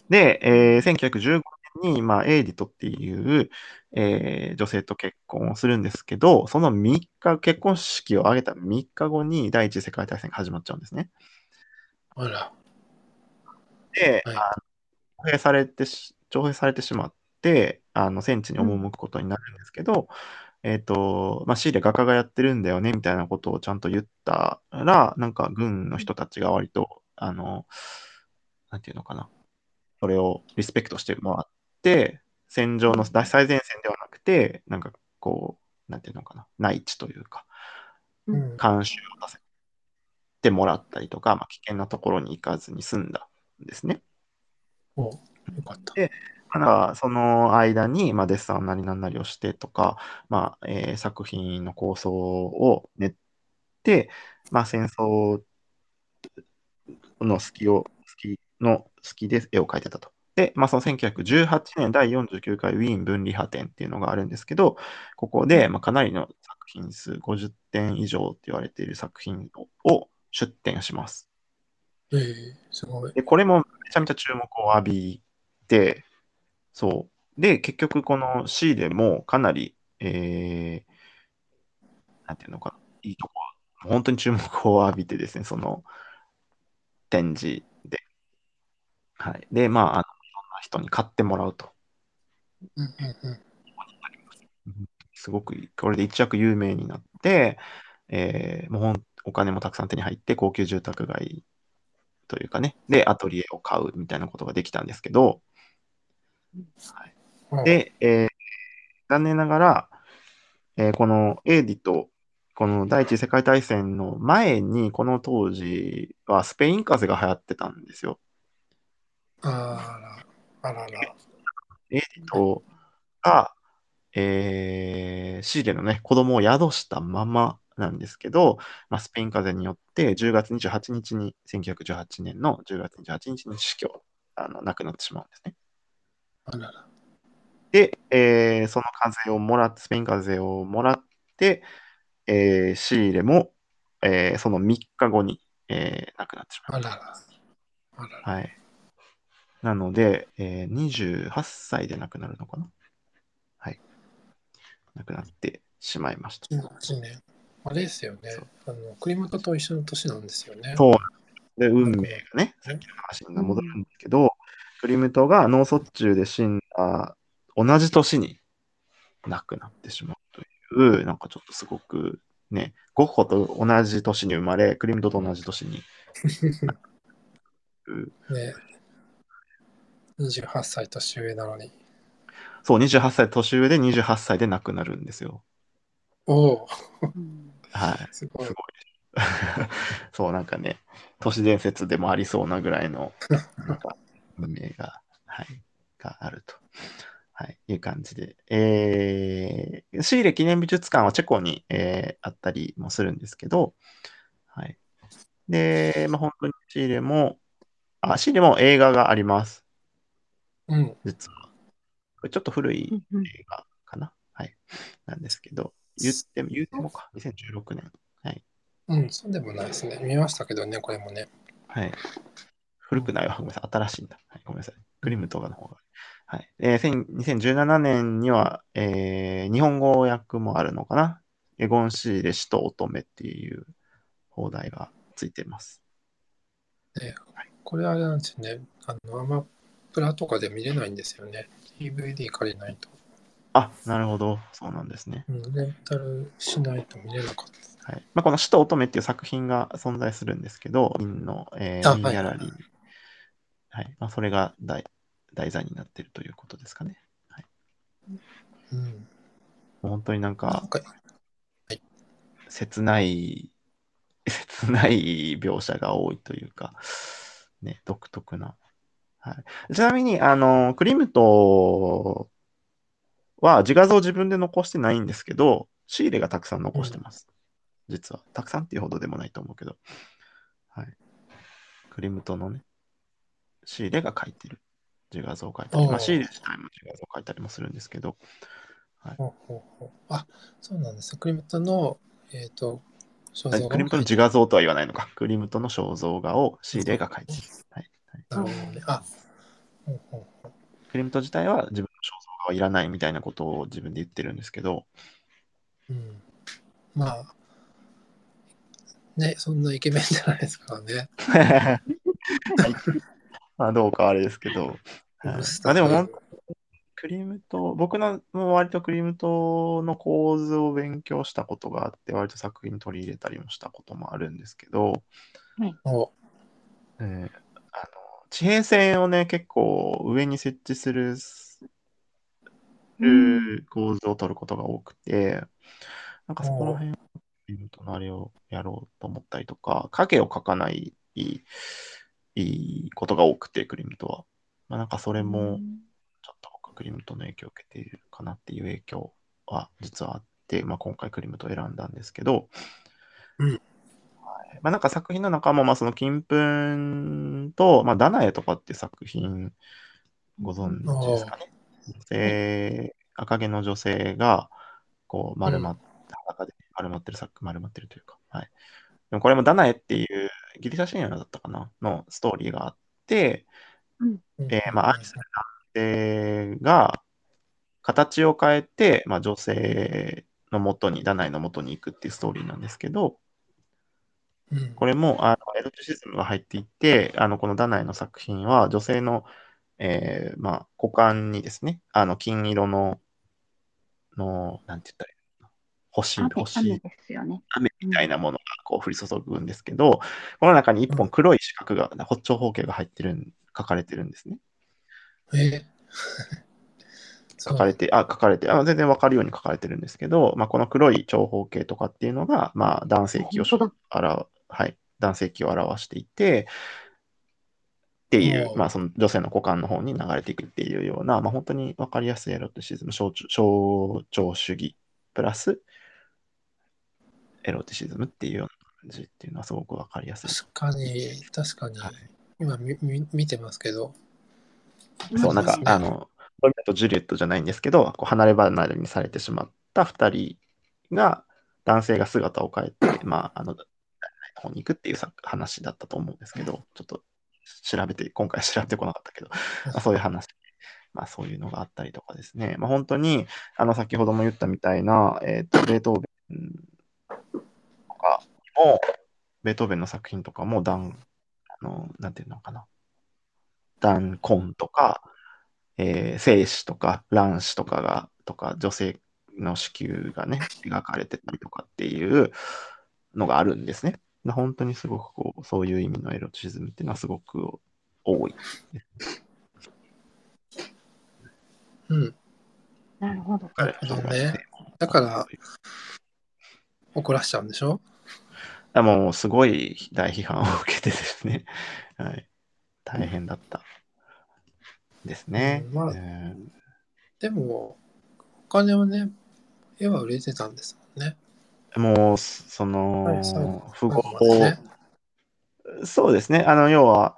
で、えー1915年に、まあ、エイディトっていう、えー女性と結婚をするんですけど、その3日、結婚式を挙げた3日後に第一次世界大戦が始まっちゃうんですね。あら。で、徴兵されてし、徴兵されてしまって、あの戦地に赴くことになるんですけど、えっ、と、まあ、シーレ画家がやってるんだよね、みたいなことをちゃんと言ったら、なんか軍の人たちが割と、あの、なんていうのかな、それをリスペクトしてもらって、戦場の最前線ではなくて、なんかこう、なんていうのかな、内地というか、うん。監修をさせてもらったりとか、まあ、危険なところに行かずに済んだんですね。およかった。でからその間に、まあ、デッサンなりなんなりをしてとか、まあえー作品の構想を練って、まあ、戦争の好きを、好きの、好きで絵を描いてたと。で、まあ、その1918年第49回ウィーン分離派展っていうのがあるんですけど、ここで、まあ、かなりの作品数、50点以上って言われている作品をを出展します。ええすごい。で、これもめちゃめちゃ注目を浴びて、そう。で、結局このシーレもかなり、えー、なんていうのかな、いいとこ、本当に注目を浴びてですね、その展示で。はい。で、まあ、あのいろんな人に買ってもらうと。うんうんうん。すごくいい、これで一躍有名になって、えーもうほんお金もたくさん手に入って、高級住宅街というかね、で、アトリエを買うみたいなことができたんですけど、あで、えー残念ながら、えーこのエーディと、この第一次世界大戦の前に、この当時はスペイン風邪が流行ってたんですよ。あら、あらら。エーディトが、えーシーレのね、子供を宿したままなんですけど、まあ、スペイン風邪によって10月28日に、1918年の10月28日に死去、あの亡くなってしまうんですね。あらら。で、えーその風邪をもらって、スペイン風邪をもらって、えーシーレも、えーその3日後に、えー亡くなってしまう。あらら。あらら。はい。なので、えー28歳で亡くなるのかな？はい。亡くなってしまいました。18年。あれですよね。あの、栗本と一緒の年なんですよね。そう。で、運命がね、さっきの話に戻るんですけど、クリムトが脳卒中で死んだ同じ年に亡くなってしまうという、なんかちょっとすごくね、ゴッホと同じ年に生まれ、クリムトと同じ年に。ね。28歳年上なのに。そう、28歳年上で28歳で亡くなるんですよ。おお、うんはい。すごいす。ごい。そう、なんかね、都市伝説でもありそうなぐらいの、なんか、運命が、はい、があると。はい、いう感じで。えー、シーレ記念美術館はチェコに、えーあったりもするんですけど、はい。で、まあ、本当にシーレも、あ、シーレも映画があります、うん。実は。ちょっと古い映画かな。はい。なんです言っても、言ってもか、2016年。はい。うん、そうでもないですね。見ましたけどね、これもね。はい。古くないわ。ごめんなさい。新しいんだ。はい、ごめんなさい。クリムトガの方が。はい。えー、千2017年には、えー日本語訳もあるのかな？エゴン・シーレ氏と乙女っていう放題がついてます。これあれなんですよね。あの、アマプラとかで見れないんですよね。DVD 借りないと。あ、なるほど。そうなんですね。うん、レンタルしないと見れなかった。はいまあ、この死と乙女っていう作品が存在するんですけど、ウィンの、えー、ギャラリー。はいはいまあ、それが題題材になっているということですかね。うん。もう本当になんなかん、か、切ない、切ない描写が多いというか、ね、独特な。はい、ちなみに、あの、クリムトは自画像自分で残してないんですけど、シーレがたくさん残してます。実は。たくさんっていうほどでもないと思うけど。はい。クリムトのね、シーレが描いてる自画像を描いたり、まあ、おーシーレ自体も自画像を描いたりもするんですけど、ほうほうほうあ、そうなんです。クリムトの、えっ、と、肖像画をクリムトの自画像とは言わないのか。クリムトの肖像画をシーレが描いてる。はいはいなるほどね。あ、ほうほうほうクリムト自体は自分はいらないみたいなことを自分で言ってるんですけど、うん。まあ、ね、そんなイケメンじゃないですからね。まあどうかはあれですけど、まあでもクリムト、僕のもう割とクリムトの構図を勉強したことがあって、割と作品に取り入れたりもしたこともあるんですけど、お。えーあの地平線をね、結構上に設置するうん。構図を取ることが多くて、なんかそこら辺、クリムトのあれをやろうと思ったりとか、影を描かないことが多くて、クリムトは。まあ、なんかそれも、ちょっと僕、クリムトの影響を受けているかなっていう影響は実はあって、まあ、今回クリムトを選んだんですけど、うん。はい。まあ、なんか作品の中も、まあ、その金粉と、まあ、ダナエとかっていう作品ご存知ですかね。女性、赤毛の女性が、こう、丸まっ裸で丸まってる作、丸まってるというか、はい。でもこれもダナエっていうギリシャ神話だったかなのストーリーがあって、えーまあ、愛する男性が形を変えて、まあ、女性のもとに、ダナイのもとに行くっていうストーリーなんですけど、うん、これもあのエロチシズムが入っていて、あのこのダナイの作品は女性の、えーまあ、股間にですね、あの金色の、のなんて言ったらいいの星、雨星。雨ですよね。雨みたいなものがこう降り注ぐんですけど、この中に一本黒い四角が、長方形が入ってるん、書かれてるんですね。え。書かれて、あ、書かれて、あ全然わかるように書かれてるんですけど、まあ、この黒い長方形とかっていうのが、まあ、男性器を表、はい、男性器を表していて、っていうまあ、その女性の股間の方に流れていくっていうような、まあ、本当にわかりやすいエロティシズム、象徴象徴主義、プラス、エロティシズムっていうような感じっていうのはすごくわかりやすい。確かに、確かに、はい。今みみ見てますけど、そう、なんかあの、ロミオとジュリエットじゃないんですけど、こう離れ離れにされてしまった2人が、男性が姿を変えて、まあ、あの、の方に行くっていうさ話だったと思うんですけど、ちょっと調べて、今回調べてこなかったけど、まあ、そういう話、まあ、そういうのがあったりとかですね、まあ、本当に、あの、先ほども言ったみたいな、えっ、と、ベートーベンとかも、ベートーベンの作品とかも、断、あの、なんていうのかな、断根とか、えー精子とか卵子とかが、とか女性の子宮がね、描かれてたりとかっていうのがあるんですね。で本当にすごくこう、そういう意味のエロチズムっていうのはすごく多い。うん、なるほど。なるほどね。だから怒らしちゃうんでしょ？あもうすごい大批判を受けてですね、はい、大変だったですね。うんまあえでも、お金はね、絵は売れてたんですもんね。ーもう、その、はい最後富豪最後までねそうですね。あの、要は、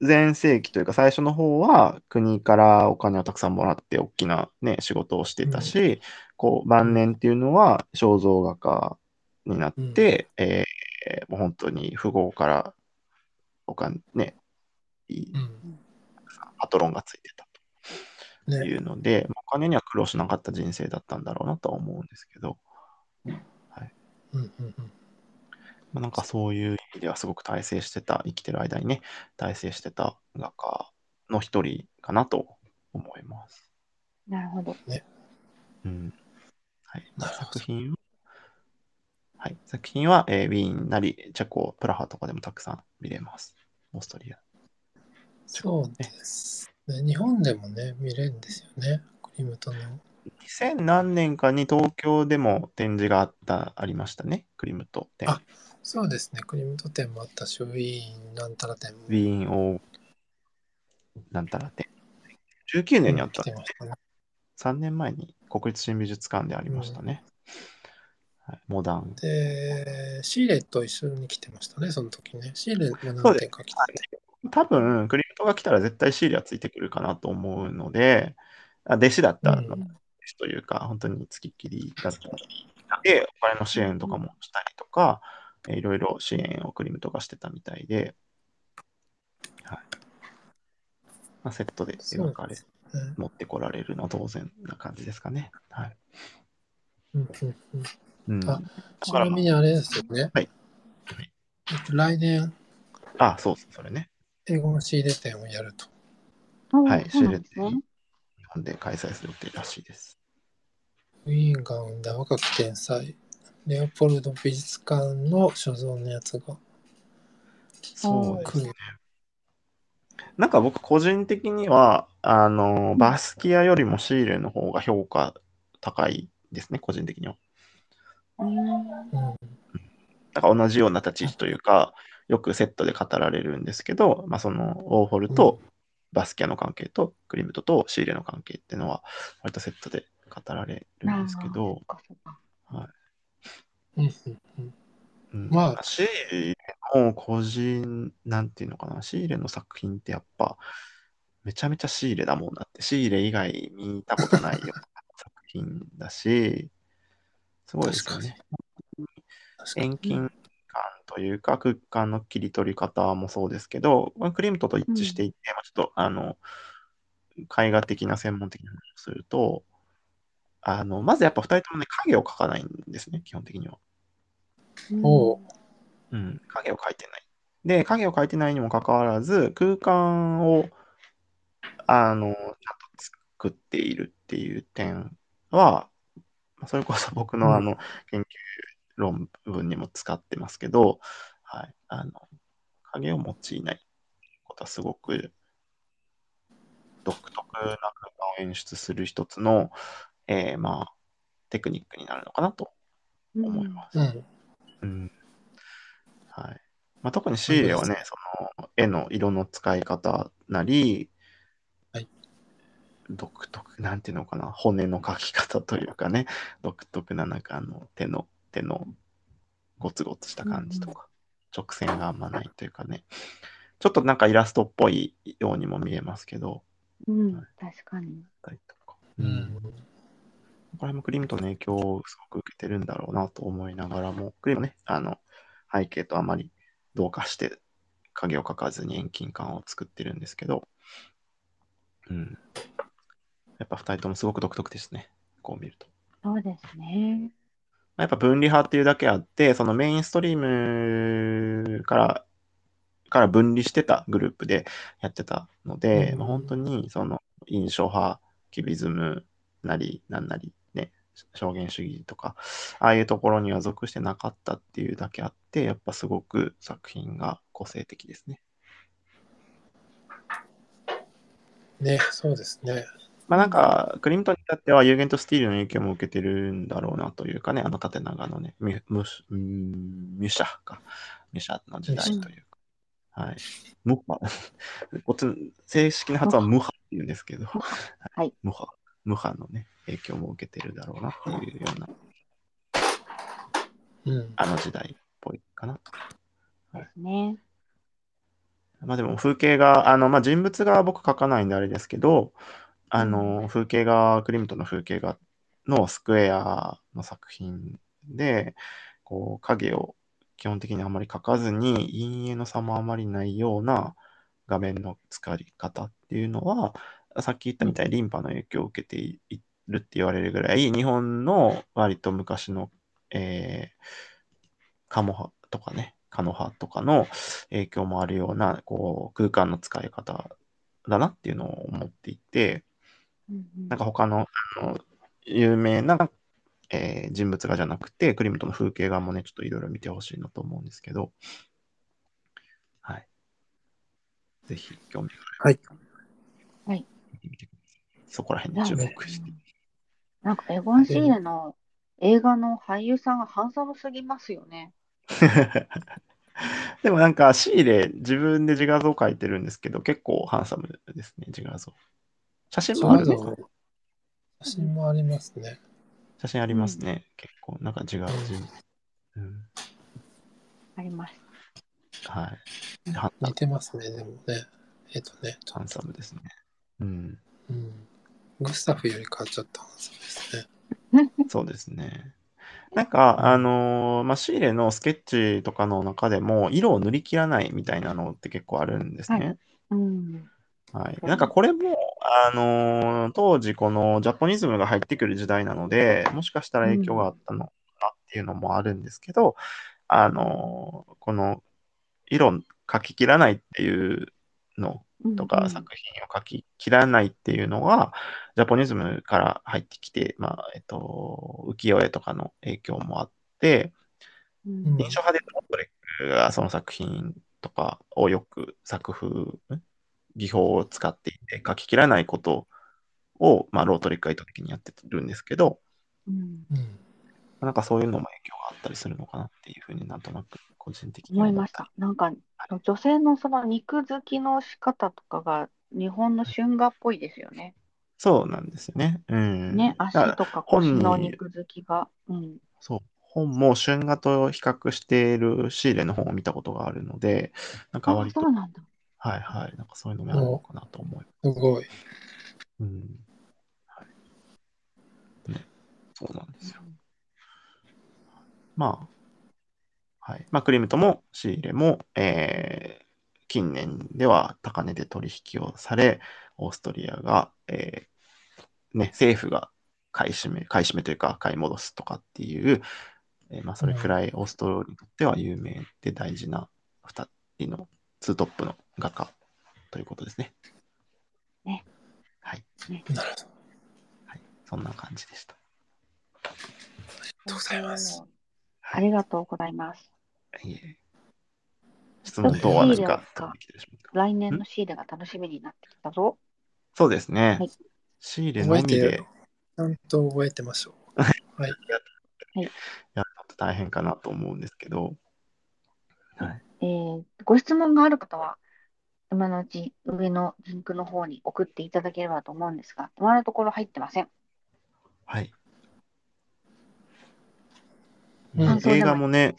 前世紀というか最初の方は国からお金をたくさんもらって大きなね、仕事をしてたし、こう、晩年っていうのは肖像画家になって、えーもう本当に富豪からお金、ね、いいうん。パトロンがついてたとね。いうので、まあお金には苦労しなかった人生だったんだろうなとは思うんですけど、うんうんうん。まあ、なんかそういう意味ではすごく大成してた、生きてる間にね、大成してた画家の一人かなと思います。なるほど。うん。はい。作品は、はい、作品は、えーウィーンなり、チェコ、プラハとかでもたくさん見れます。オーストリア。そうですね。日本でもね、見れるんですよね。クリムトの。2000何年かに東京でも展示があった、ありましたね。クリムト展。あそうですね。クリムト展もあったし、ウィーンなんたら展も。ウィーンを、なんたら展。19年にあった、来てましたね。3年前に国立新美術館でありましたね。はい、モダン。で、シーレと一緒に来てましたね、その時ね。シーレも何点か来てて。多分、クリムトが来たら絶対シーリアついてくるかなと思うので、あ弟子だったの、うん弟子というか、本当に付きっきりだったで、お金の支援とかもしたりとか、えーいろいろ支援をクリムトがしてたみたいで、はいまあ、セットで描かれ、うん持ってこられるのは当然な感じですかね。はいうんうんうんうん、あちなみにあれですよね。はいえっと来年、あ、あそうそう、それね。英語の仕入れ展をやると。はい、そうシーレでなんですね。日本で開催する予定らしいです。ウィーンが生んだ若き天才、レオポルド美術館の所蔵のやつが。そうです来る。なんか僕個人的には、あの、バスキアよりもシーレの方が評価高いですね、個人的には。うん。うんなんか同じような立ち位置というか、よくセットで語られるんですけど、まあ、そのウォーホルとバスキアの関係とクリムトとシーレの関係っていうのは、割とセットで語られるんですけど、あーそっかうんうんうん。うん。まあシーレの個人、なんていうのかな、シーレの作品ってやっぱ、めちゃめちゃシーレだもんなって、シーレ以外見たことないような作品だし、すごいですよね。遠近感というか、空間の切り取り方もそうですけど、まあクリムトと一致していて、まあちょっと、あの、絵画的な専門的な話をすると、あの、まずやっぱ二人ともね、影を描かないんですね、基本的には。おううん、影を描いてない。で、影を描いてないにもかかわらず、空間を、あの、ちゃんと作っているっていう点は、まあそれこそ僕のあの、研究論文にも使ってますけど、はい、あの、影を用いないことはすごく独特な空間を演出する一つの、えーまあ、テクニックになるのかなと思います。うん。うん。はい。まあ、特にシーレはね、その絵の色の使い方なり、はい。独特、なんていうのかな、骨の描き方というかね、独特ななんかあの手の、手のゴツゴツした感じとか、直線があんまないというかね、ちょっとなんかイラストっぽいようにも見えますけど、うん、確かに。うんこれもクリムトの影響をすごく受けてるんだろうなと思いながらも、クリムトね、あの、背景とあまり同化して影を描かずに遠近感を作ってるんですけど、うん。やっぱ二人ともすごく独特ですね。こう見ると。そうですね。まあやっぱ分離派っていうだけあって、そのメインストリームから、から分離してたグループでやってたので、うんまあ、本当にその印象派、キュビズムなり、なんなり、ね、証言主義とか、ああいうところには属してなかったっていうだけあって、やっぱすごく作品が個性的ですね。ね、そうですね。まあなんか、クリムトンに至ってはユーゲント・スティールの影響も受けてるんだろうなというかね、あの縦長のね、ミュミュシャか。ミュシャの時代というか。はい。ムハ。こっちの正式な発音はムハって言うんですけど、はい。ムハ。ムハのね、影響も受けてるだろうなっていうような、うん。あの時代っぽいかなと。ですね。まあでも風景が、あの、まあ人物が僕描かないんであれですけど、あの、風景画、クリムトンの風景画のスクエアの作品で、こう、影を基本的にあまり描かずに、陰影の差もあまりないような画面の使い方っていうのは、さっき言ったみたいにリンパの影響を受けているって言われるぐらい、日本の割と昔の、えー、カモ派とかね、カノ派とかの影響もあるような、こう、空間の使い方だなっていうのを思っていて、なんか他のあの有名なえー人物画じゃなくて、クリムトンの風景画もね、ちょっといろいろ見てほしいなと思うんですけど、はい。ぜひ、興味がある。はい。見てみてください。そこら辺に注目して。なんか、エゴン・シーレの映画の俳優さんがハンサムすぎますよね。でもなんか、シーレ、自分で自画像描いてるんですけど、結構ハンサムですね、自画像。写真もあるね。そう写真もありますね。写真ありますね。結構、なんか自画像。うん、あります。はい。似てますね、でもね。えっ、とね、ハンサムですね。うん。うん。グスタフよりかはちょっとハンサムですね。そうですね。なんか、あのーまあ、シーレのスケッチとかの中でも、色を塗り切らないみたいなのって結構あるんですね。うん。はい。なんかこれも、あのー当時このジャポニズムが入ってくる時代なので、もしかしたら影響があったのかなっていうのもあるんですけど、あのーこの色描き切らないっていうのとか、作品を描き切らないっていうのは、ジャポニズムから入ってきて、まあ、えっと、浮世絵とかの影響もあって、印象派でロートレックがその作品とかをよく作風、ん？技法を使っていて、書き切らないことを、まあ、ロートレックが意図的にやってるんですけど、うんうん。なんかそういうのも影響があったりするのかなっていうふうになんとなく個人的に思いました。なんか、女性のその肉付きの仕方とかが日本の春画っぽいですよね。そうなんですよね。うん。ね、足とか腰の肉付きが。うん。そう。本も春画と比較しているシーレの本を見たことがあるので、なんかあ割、と、そうなんだ。はいはい、なんかそういうのもあるのかなと思います。すごい。うん。はい。ね、そうなんですよ。まあ、はい。まあ、クリムトもシーレも、えー近年では高値で取引をされ、オーストリアが、えーね、政府が買い占め、買い占めというか買い戻すとかっていう、えーまあ、それくらいオーストリアにとっては有名で大事な2人のツートップの画家ということですね。ね。はい。なるほど。はい。そんな感じでした。ありがとうございます。ありがとうございます。いえ質問等は何か来年のシーレが楽しみになってきたぞ。そうですね。はいシーレのみでちゃんと覚えてましょう。はい。やるのって大変かなと思うんですけど、はい。えーご質問がある方は、今のうち上のリンクの方に送っていただければと思うんですが、今のところ入ってません。はい。うん映画もね、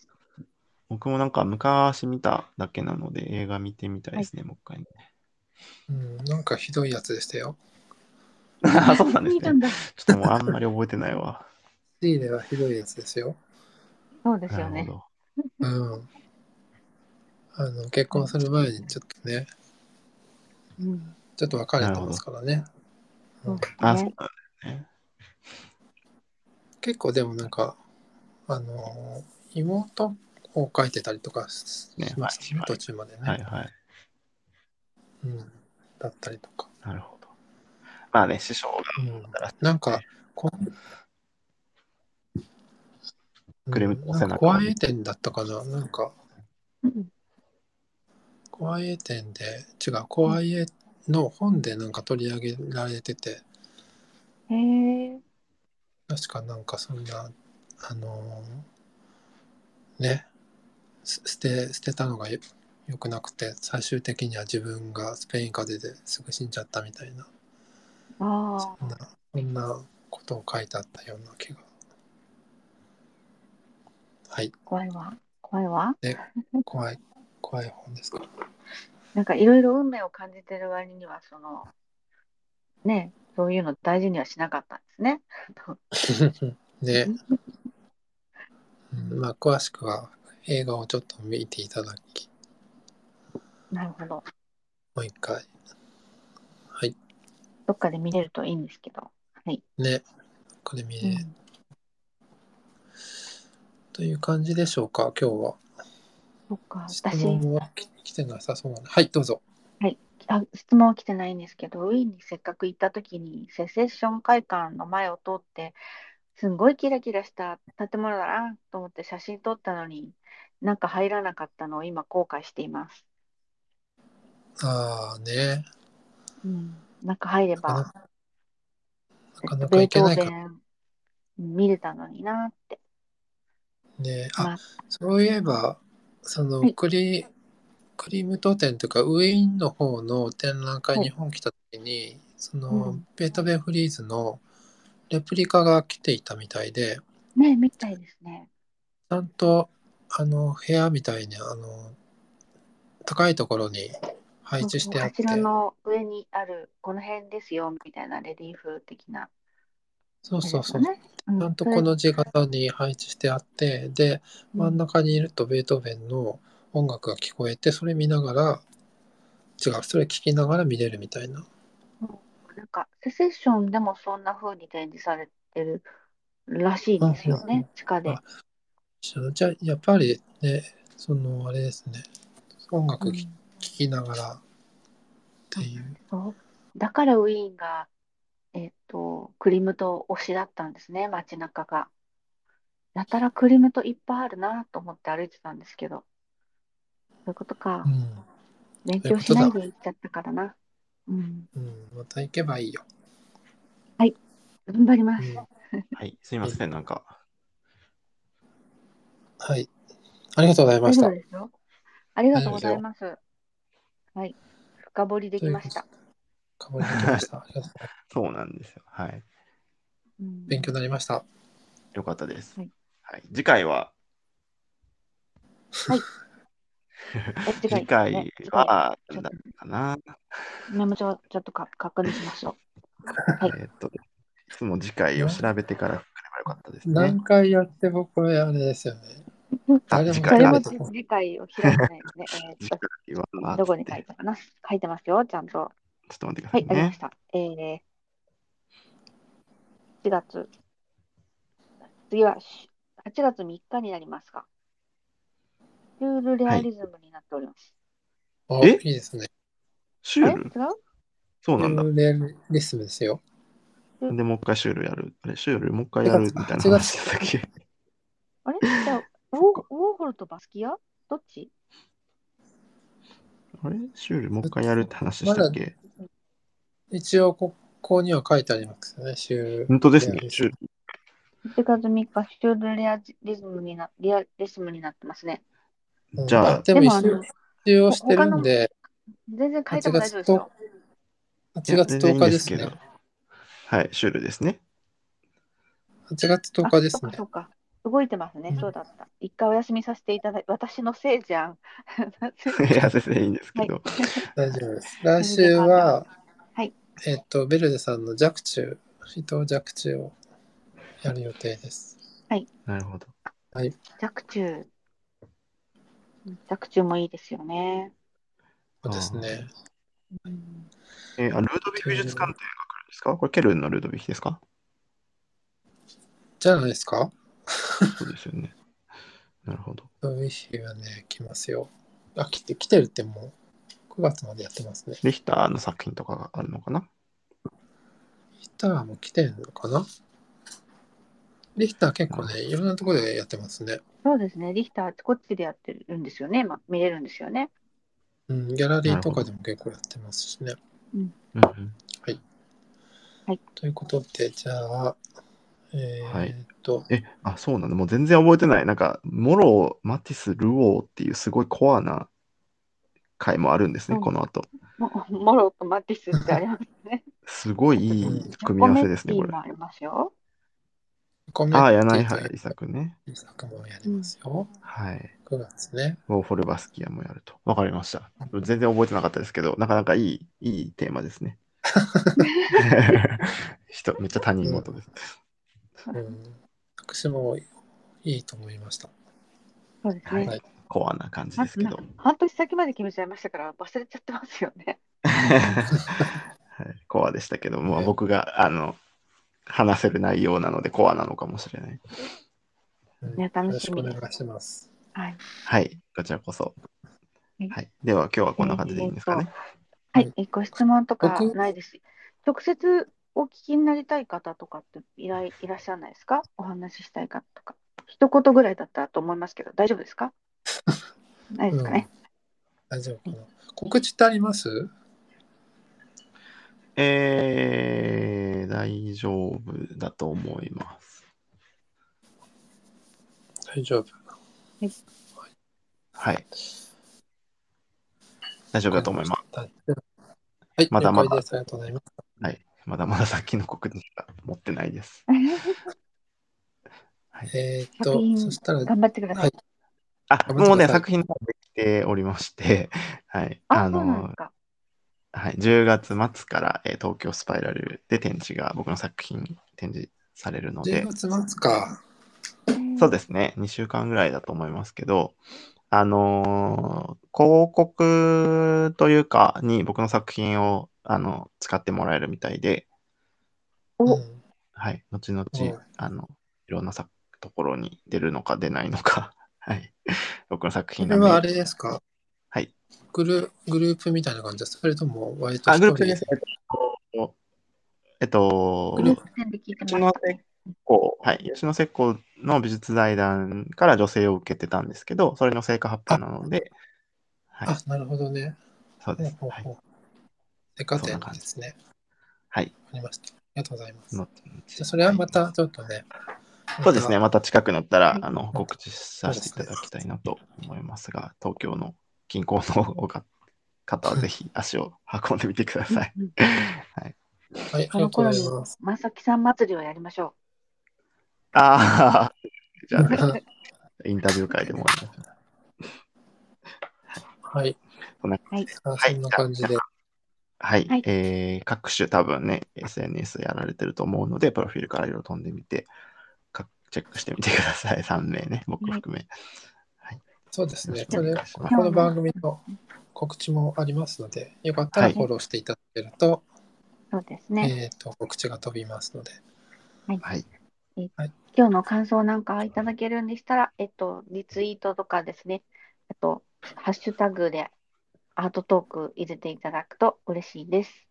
僕もなんか昔見ただけなので、映画見てみたいですね、もう一回ね。うん、なんかひどいやつでしたよ。あ、そうなんですね。ちょっともうあんまり覚えてないわ。シーレはひどいやつですよ。そうですなよね。うん。あの、結婚する前にちょっとね、うんちょっと別れてますからね。うんあ、ねそうなんですね。結構でもなんか、あの、妹を書いてたりとかしましたね、はい途中までね。はいはい。うん。だったりとか。なるほど。まあね、師匠がうん。なんか、こクレムうんなんかコアエ店だったかな？なんか、うんコアエ店で、違う、コアエの本でなんか取り上げられてて、へえ。確かなんかそんな、あのーね、す捨て、捨てたのがよ良くなくて、最終的には自分がスペイン風邪ですぐ死んじゃったみたいな、あそんな、そんなことを書いてあったような気が。はい、あ、怖いわ。怖いわ。怖い、怖い本ですか？なんかいろいろ運命を感じてる割には、その、ね、そういうの大事にはしなかったんですね。ね、うんまあ詳しくは映画をちょっと見ていただき、なるほど。もう一回。はい、どっかで見れるといいんですけど。はい。ね、これ見れ、うんという感じでしょうか、今日は。そっか、質私、問はき来てなさそうなので。はい、どうぞ。あ、質問は来てないんですけど、ウィーンにせっかく行った時に、セセッション会館の前を通って、すんごいキラキラした建物だなと思って写真撮ったのに、なんか入らなかったのを今後悔しています。ああね。うん。中入れば、なかなかベートーいけないか見れたのになって。ね。あ、まあ、そういえば、そのはいクリ、クリムト展というか、ウィーンの方の展覧会はい日本来た時に、その、うんベートーベンフリーズのレプリカが来ていたみたいで、ね、みたいですね。ちゃんと、あの、部屋みたいに、あの、高いところに配置してあって、柱の上にある、この辺ですよ、みたいなレリーフ的な。そうそうそう。ちゃんとこの字型に配置してあって、で、真ん中にいるとベートーベンの音楽が聞こえて、それ見ながら、違う、それ聞きながら見れるみたいな。なんか、セセッションでもそんな風に展示されてるらしいんですよね、地下であ。じゃあ、やっぱりね、その、あれですね、音楽聴うんきながらっていう。そうだからウィーンが、えっと、クリムト推しだったんですね、街中が。やたらクリムトいっぱいあるなと思って歩いてたんですけど。そういうことかう。ん。勉強しないで行っちゃったからな。うん。うん、また行けばいいよ。頑張ります。うん、はい、すいません、なんか。はい。ありがとうございま大した。ありがとうございます。はい。深掘りできました。かぶりできました。ありがとうございますそうなんですよ。はい。うん勉強になりました。よかったです。はいはい、次回は、え次次回は、次回なんだかな。メモ帳ちょっとか確認しましょ はいえっと、いつも次回を調べてから来ればよかったですね何。回やってもこれあれですよね。う。あ誰も次回を開いてないですね。えっと、どこに書いたかな？書いてますよ、ちゃんと。ちょっと待ってくだはい、さいねありまし。た。えー、4月、次はし8月3日になりますが、シュールレアリズムになっております。あえ？いいですね。シュール？違う？そうなんだ。レリスムですよ。で、もう一回シュールやる。あれ、シュールもう一回やるみたいな8月話だっけ？あれ？じゃあ、ウォーウォーホルとバスキア？どっち？あれ？シュールもう一回やるって話したっけ？一応、ここには書いてありますよね。週本当ですねシューム8月3日、シュールレアリズムになリアリズムになってますね。ル。じゃあ、でも一応、してるんで、全然書いて8も大丈夫月10ですよ。8月10日ですね。はい、シュールですね。8月10日ですねあ。そうか。動いてますね。うんそうだった。一回お休みさせていただいて、私のせいじゃん。いや、全然いいんですけど。大丈夫です。来週は、はいえっと、ベルデさんの弱中、伊藤弱中をやる予定です。なるほど。弱中。弱中もいいですよね。そうですね。うんえーあルードビヒ美術館展が来るんですか？これケルンのルードビヒですか？じゃないですか？そうですよね。なるほど。ウィヒはね、来ますよ。あ、来て、来てるってもう9月までやってますね。リヒターの作品とかがあるのかな？リヒターも来てるのかな？リヒター結構ね、いろんなところでやってますね。そうですね。リヒター、あちこっちでやってるんですよね。まあ、見れるんですよね。うん、ギャラリーとかでも結構やってますしね。うんうん。ということで、じゃあ、えーはいっと、え、あ、そうなんだ。もう全然覚えてない。なんか、モロ、マティス、ルオーっていうすごいコアな回もあるんですね、うんこの後。も モロとマティスってありますね。すごいいい組み合わせですね、これコメッティ。もありますよ。コメああ、柳原作ね。作もやりますよ。はい。9月ね。ウォーフォルバスキアもやると。わかりました。全然覚えてなかったですけど、なかなかいい、いいテーマですね。人、めっちゃ他人事です。うん。私もいいと思いました。そうですね。はいコアな感じですけど。半年先まで決めちゃいましたから忘れちゃってますよね。はい、コアでしたけど、まあ、僕があの話せる内容なのでコアなのかもしれない。うんね楽しみですよろしくお願いします。はい。はい、こちらこそ。はいはい、では今日はこんな感じでいいんですかね？はい。えご質問とか僕ないです？直接お聞きになりたい方とかっていらいらっしゃらないですか？お話ししたい方とか。一言ぐらいだったらと思いますけど、大丈夫ですか？ないですかね？大丈夫かな。告知ってあります？えー、大丈夫だと思います。大丈夫。はい。大丈夫だと思います。す。はい、まだまだ了解です。ありがとうございます。はい。まだまださっきの告知しか持ってないです。はい、えーっ作と、品そしたら、頑張ってください。あ、頑張ってくださいもうね、作品ができておりまして、はい。あ、あそうなんでのす、か。はい、10月末から、えー東京スパイラルで展示が、僕の作品展示されるので。10、月末か。そうですね、2週間ぐらいだと思いますけど、あのー広告というか、に僕の作品をあの使ってもらえるみたいで、お。うんはい、後々うん、あの、いろんなさところに出るのか出ないのか、はい、僕の作こ品が見れはあれですか？はい。グルグループみたいな感じです。それとも割とあ、グループです。えっと、えっと、吉野ますね。こうはい、吉野石膏の美術財団から助成を受けてたんですけど、それの成果発表なので、はいあ、、なるほどね。そうです。はいほうほうほう。セカテンそんな感じですね。はい。ありました。ありがとうございます。のじゃあそれはまたちょっとね。そうですね、また近くなったら、はいあの告知させていただきたいなと思いますが、東京の近郊の方は ぜひ足を運んでみてください。うんはい、あの頃にまさきさん祭りをやりましょああ、じゃあ、はぜひインタビュー会でも。はい。そんなはいあそんな感じで。はい、はいえー各種多分ね、SNS やられてると思うので、プロフィールからいろいろ飛んでみて、かチェックしてみてください。3名ね、僕含め。そうですね。よこれ、この番組の告知もありますので、よかったらはいフォローしていただけると、う。そうですね。えっ、と、告知が飛びますので。はい、今日の感想なんかいただけるんでしたら、えっと、リツイートとかですね、あと、ハッシュタグでアートトーク入れていただくと嬉しいです。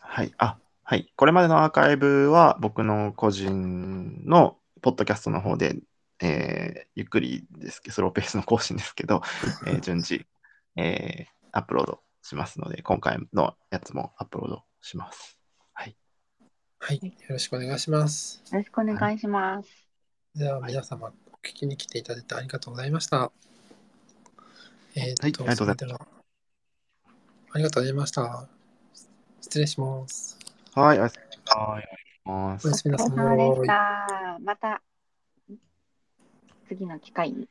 はい。あ、はい。これまでのアーカイブは僕の個人のポッドキャストの方で、えーゆっくりですけど、スローペースの更新ですけど、えー順次、えーアップロードしますので、今回のやつもアップロードします。はい。はい。よろしくお願いします。よろしくお願いします。では、皆様、お聞きに来ていただいてありがとうございました。えっ、と、はいありがとうございまありがとうございました。失礼します。はい。おやすみなさいおやすみなさい。お疲れ様でした。また次の機会に。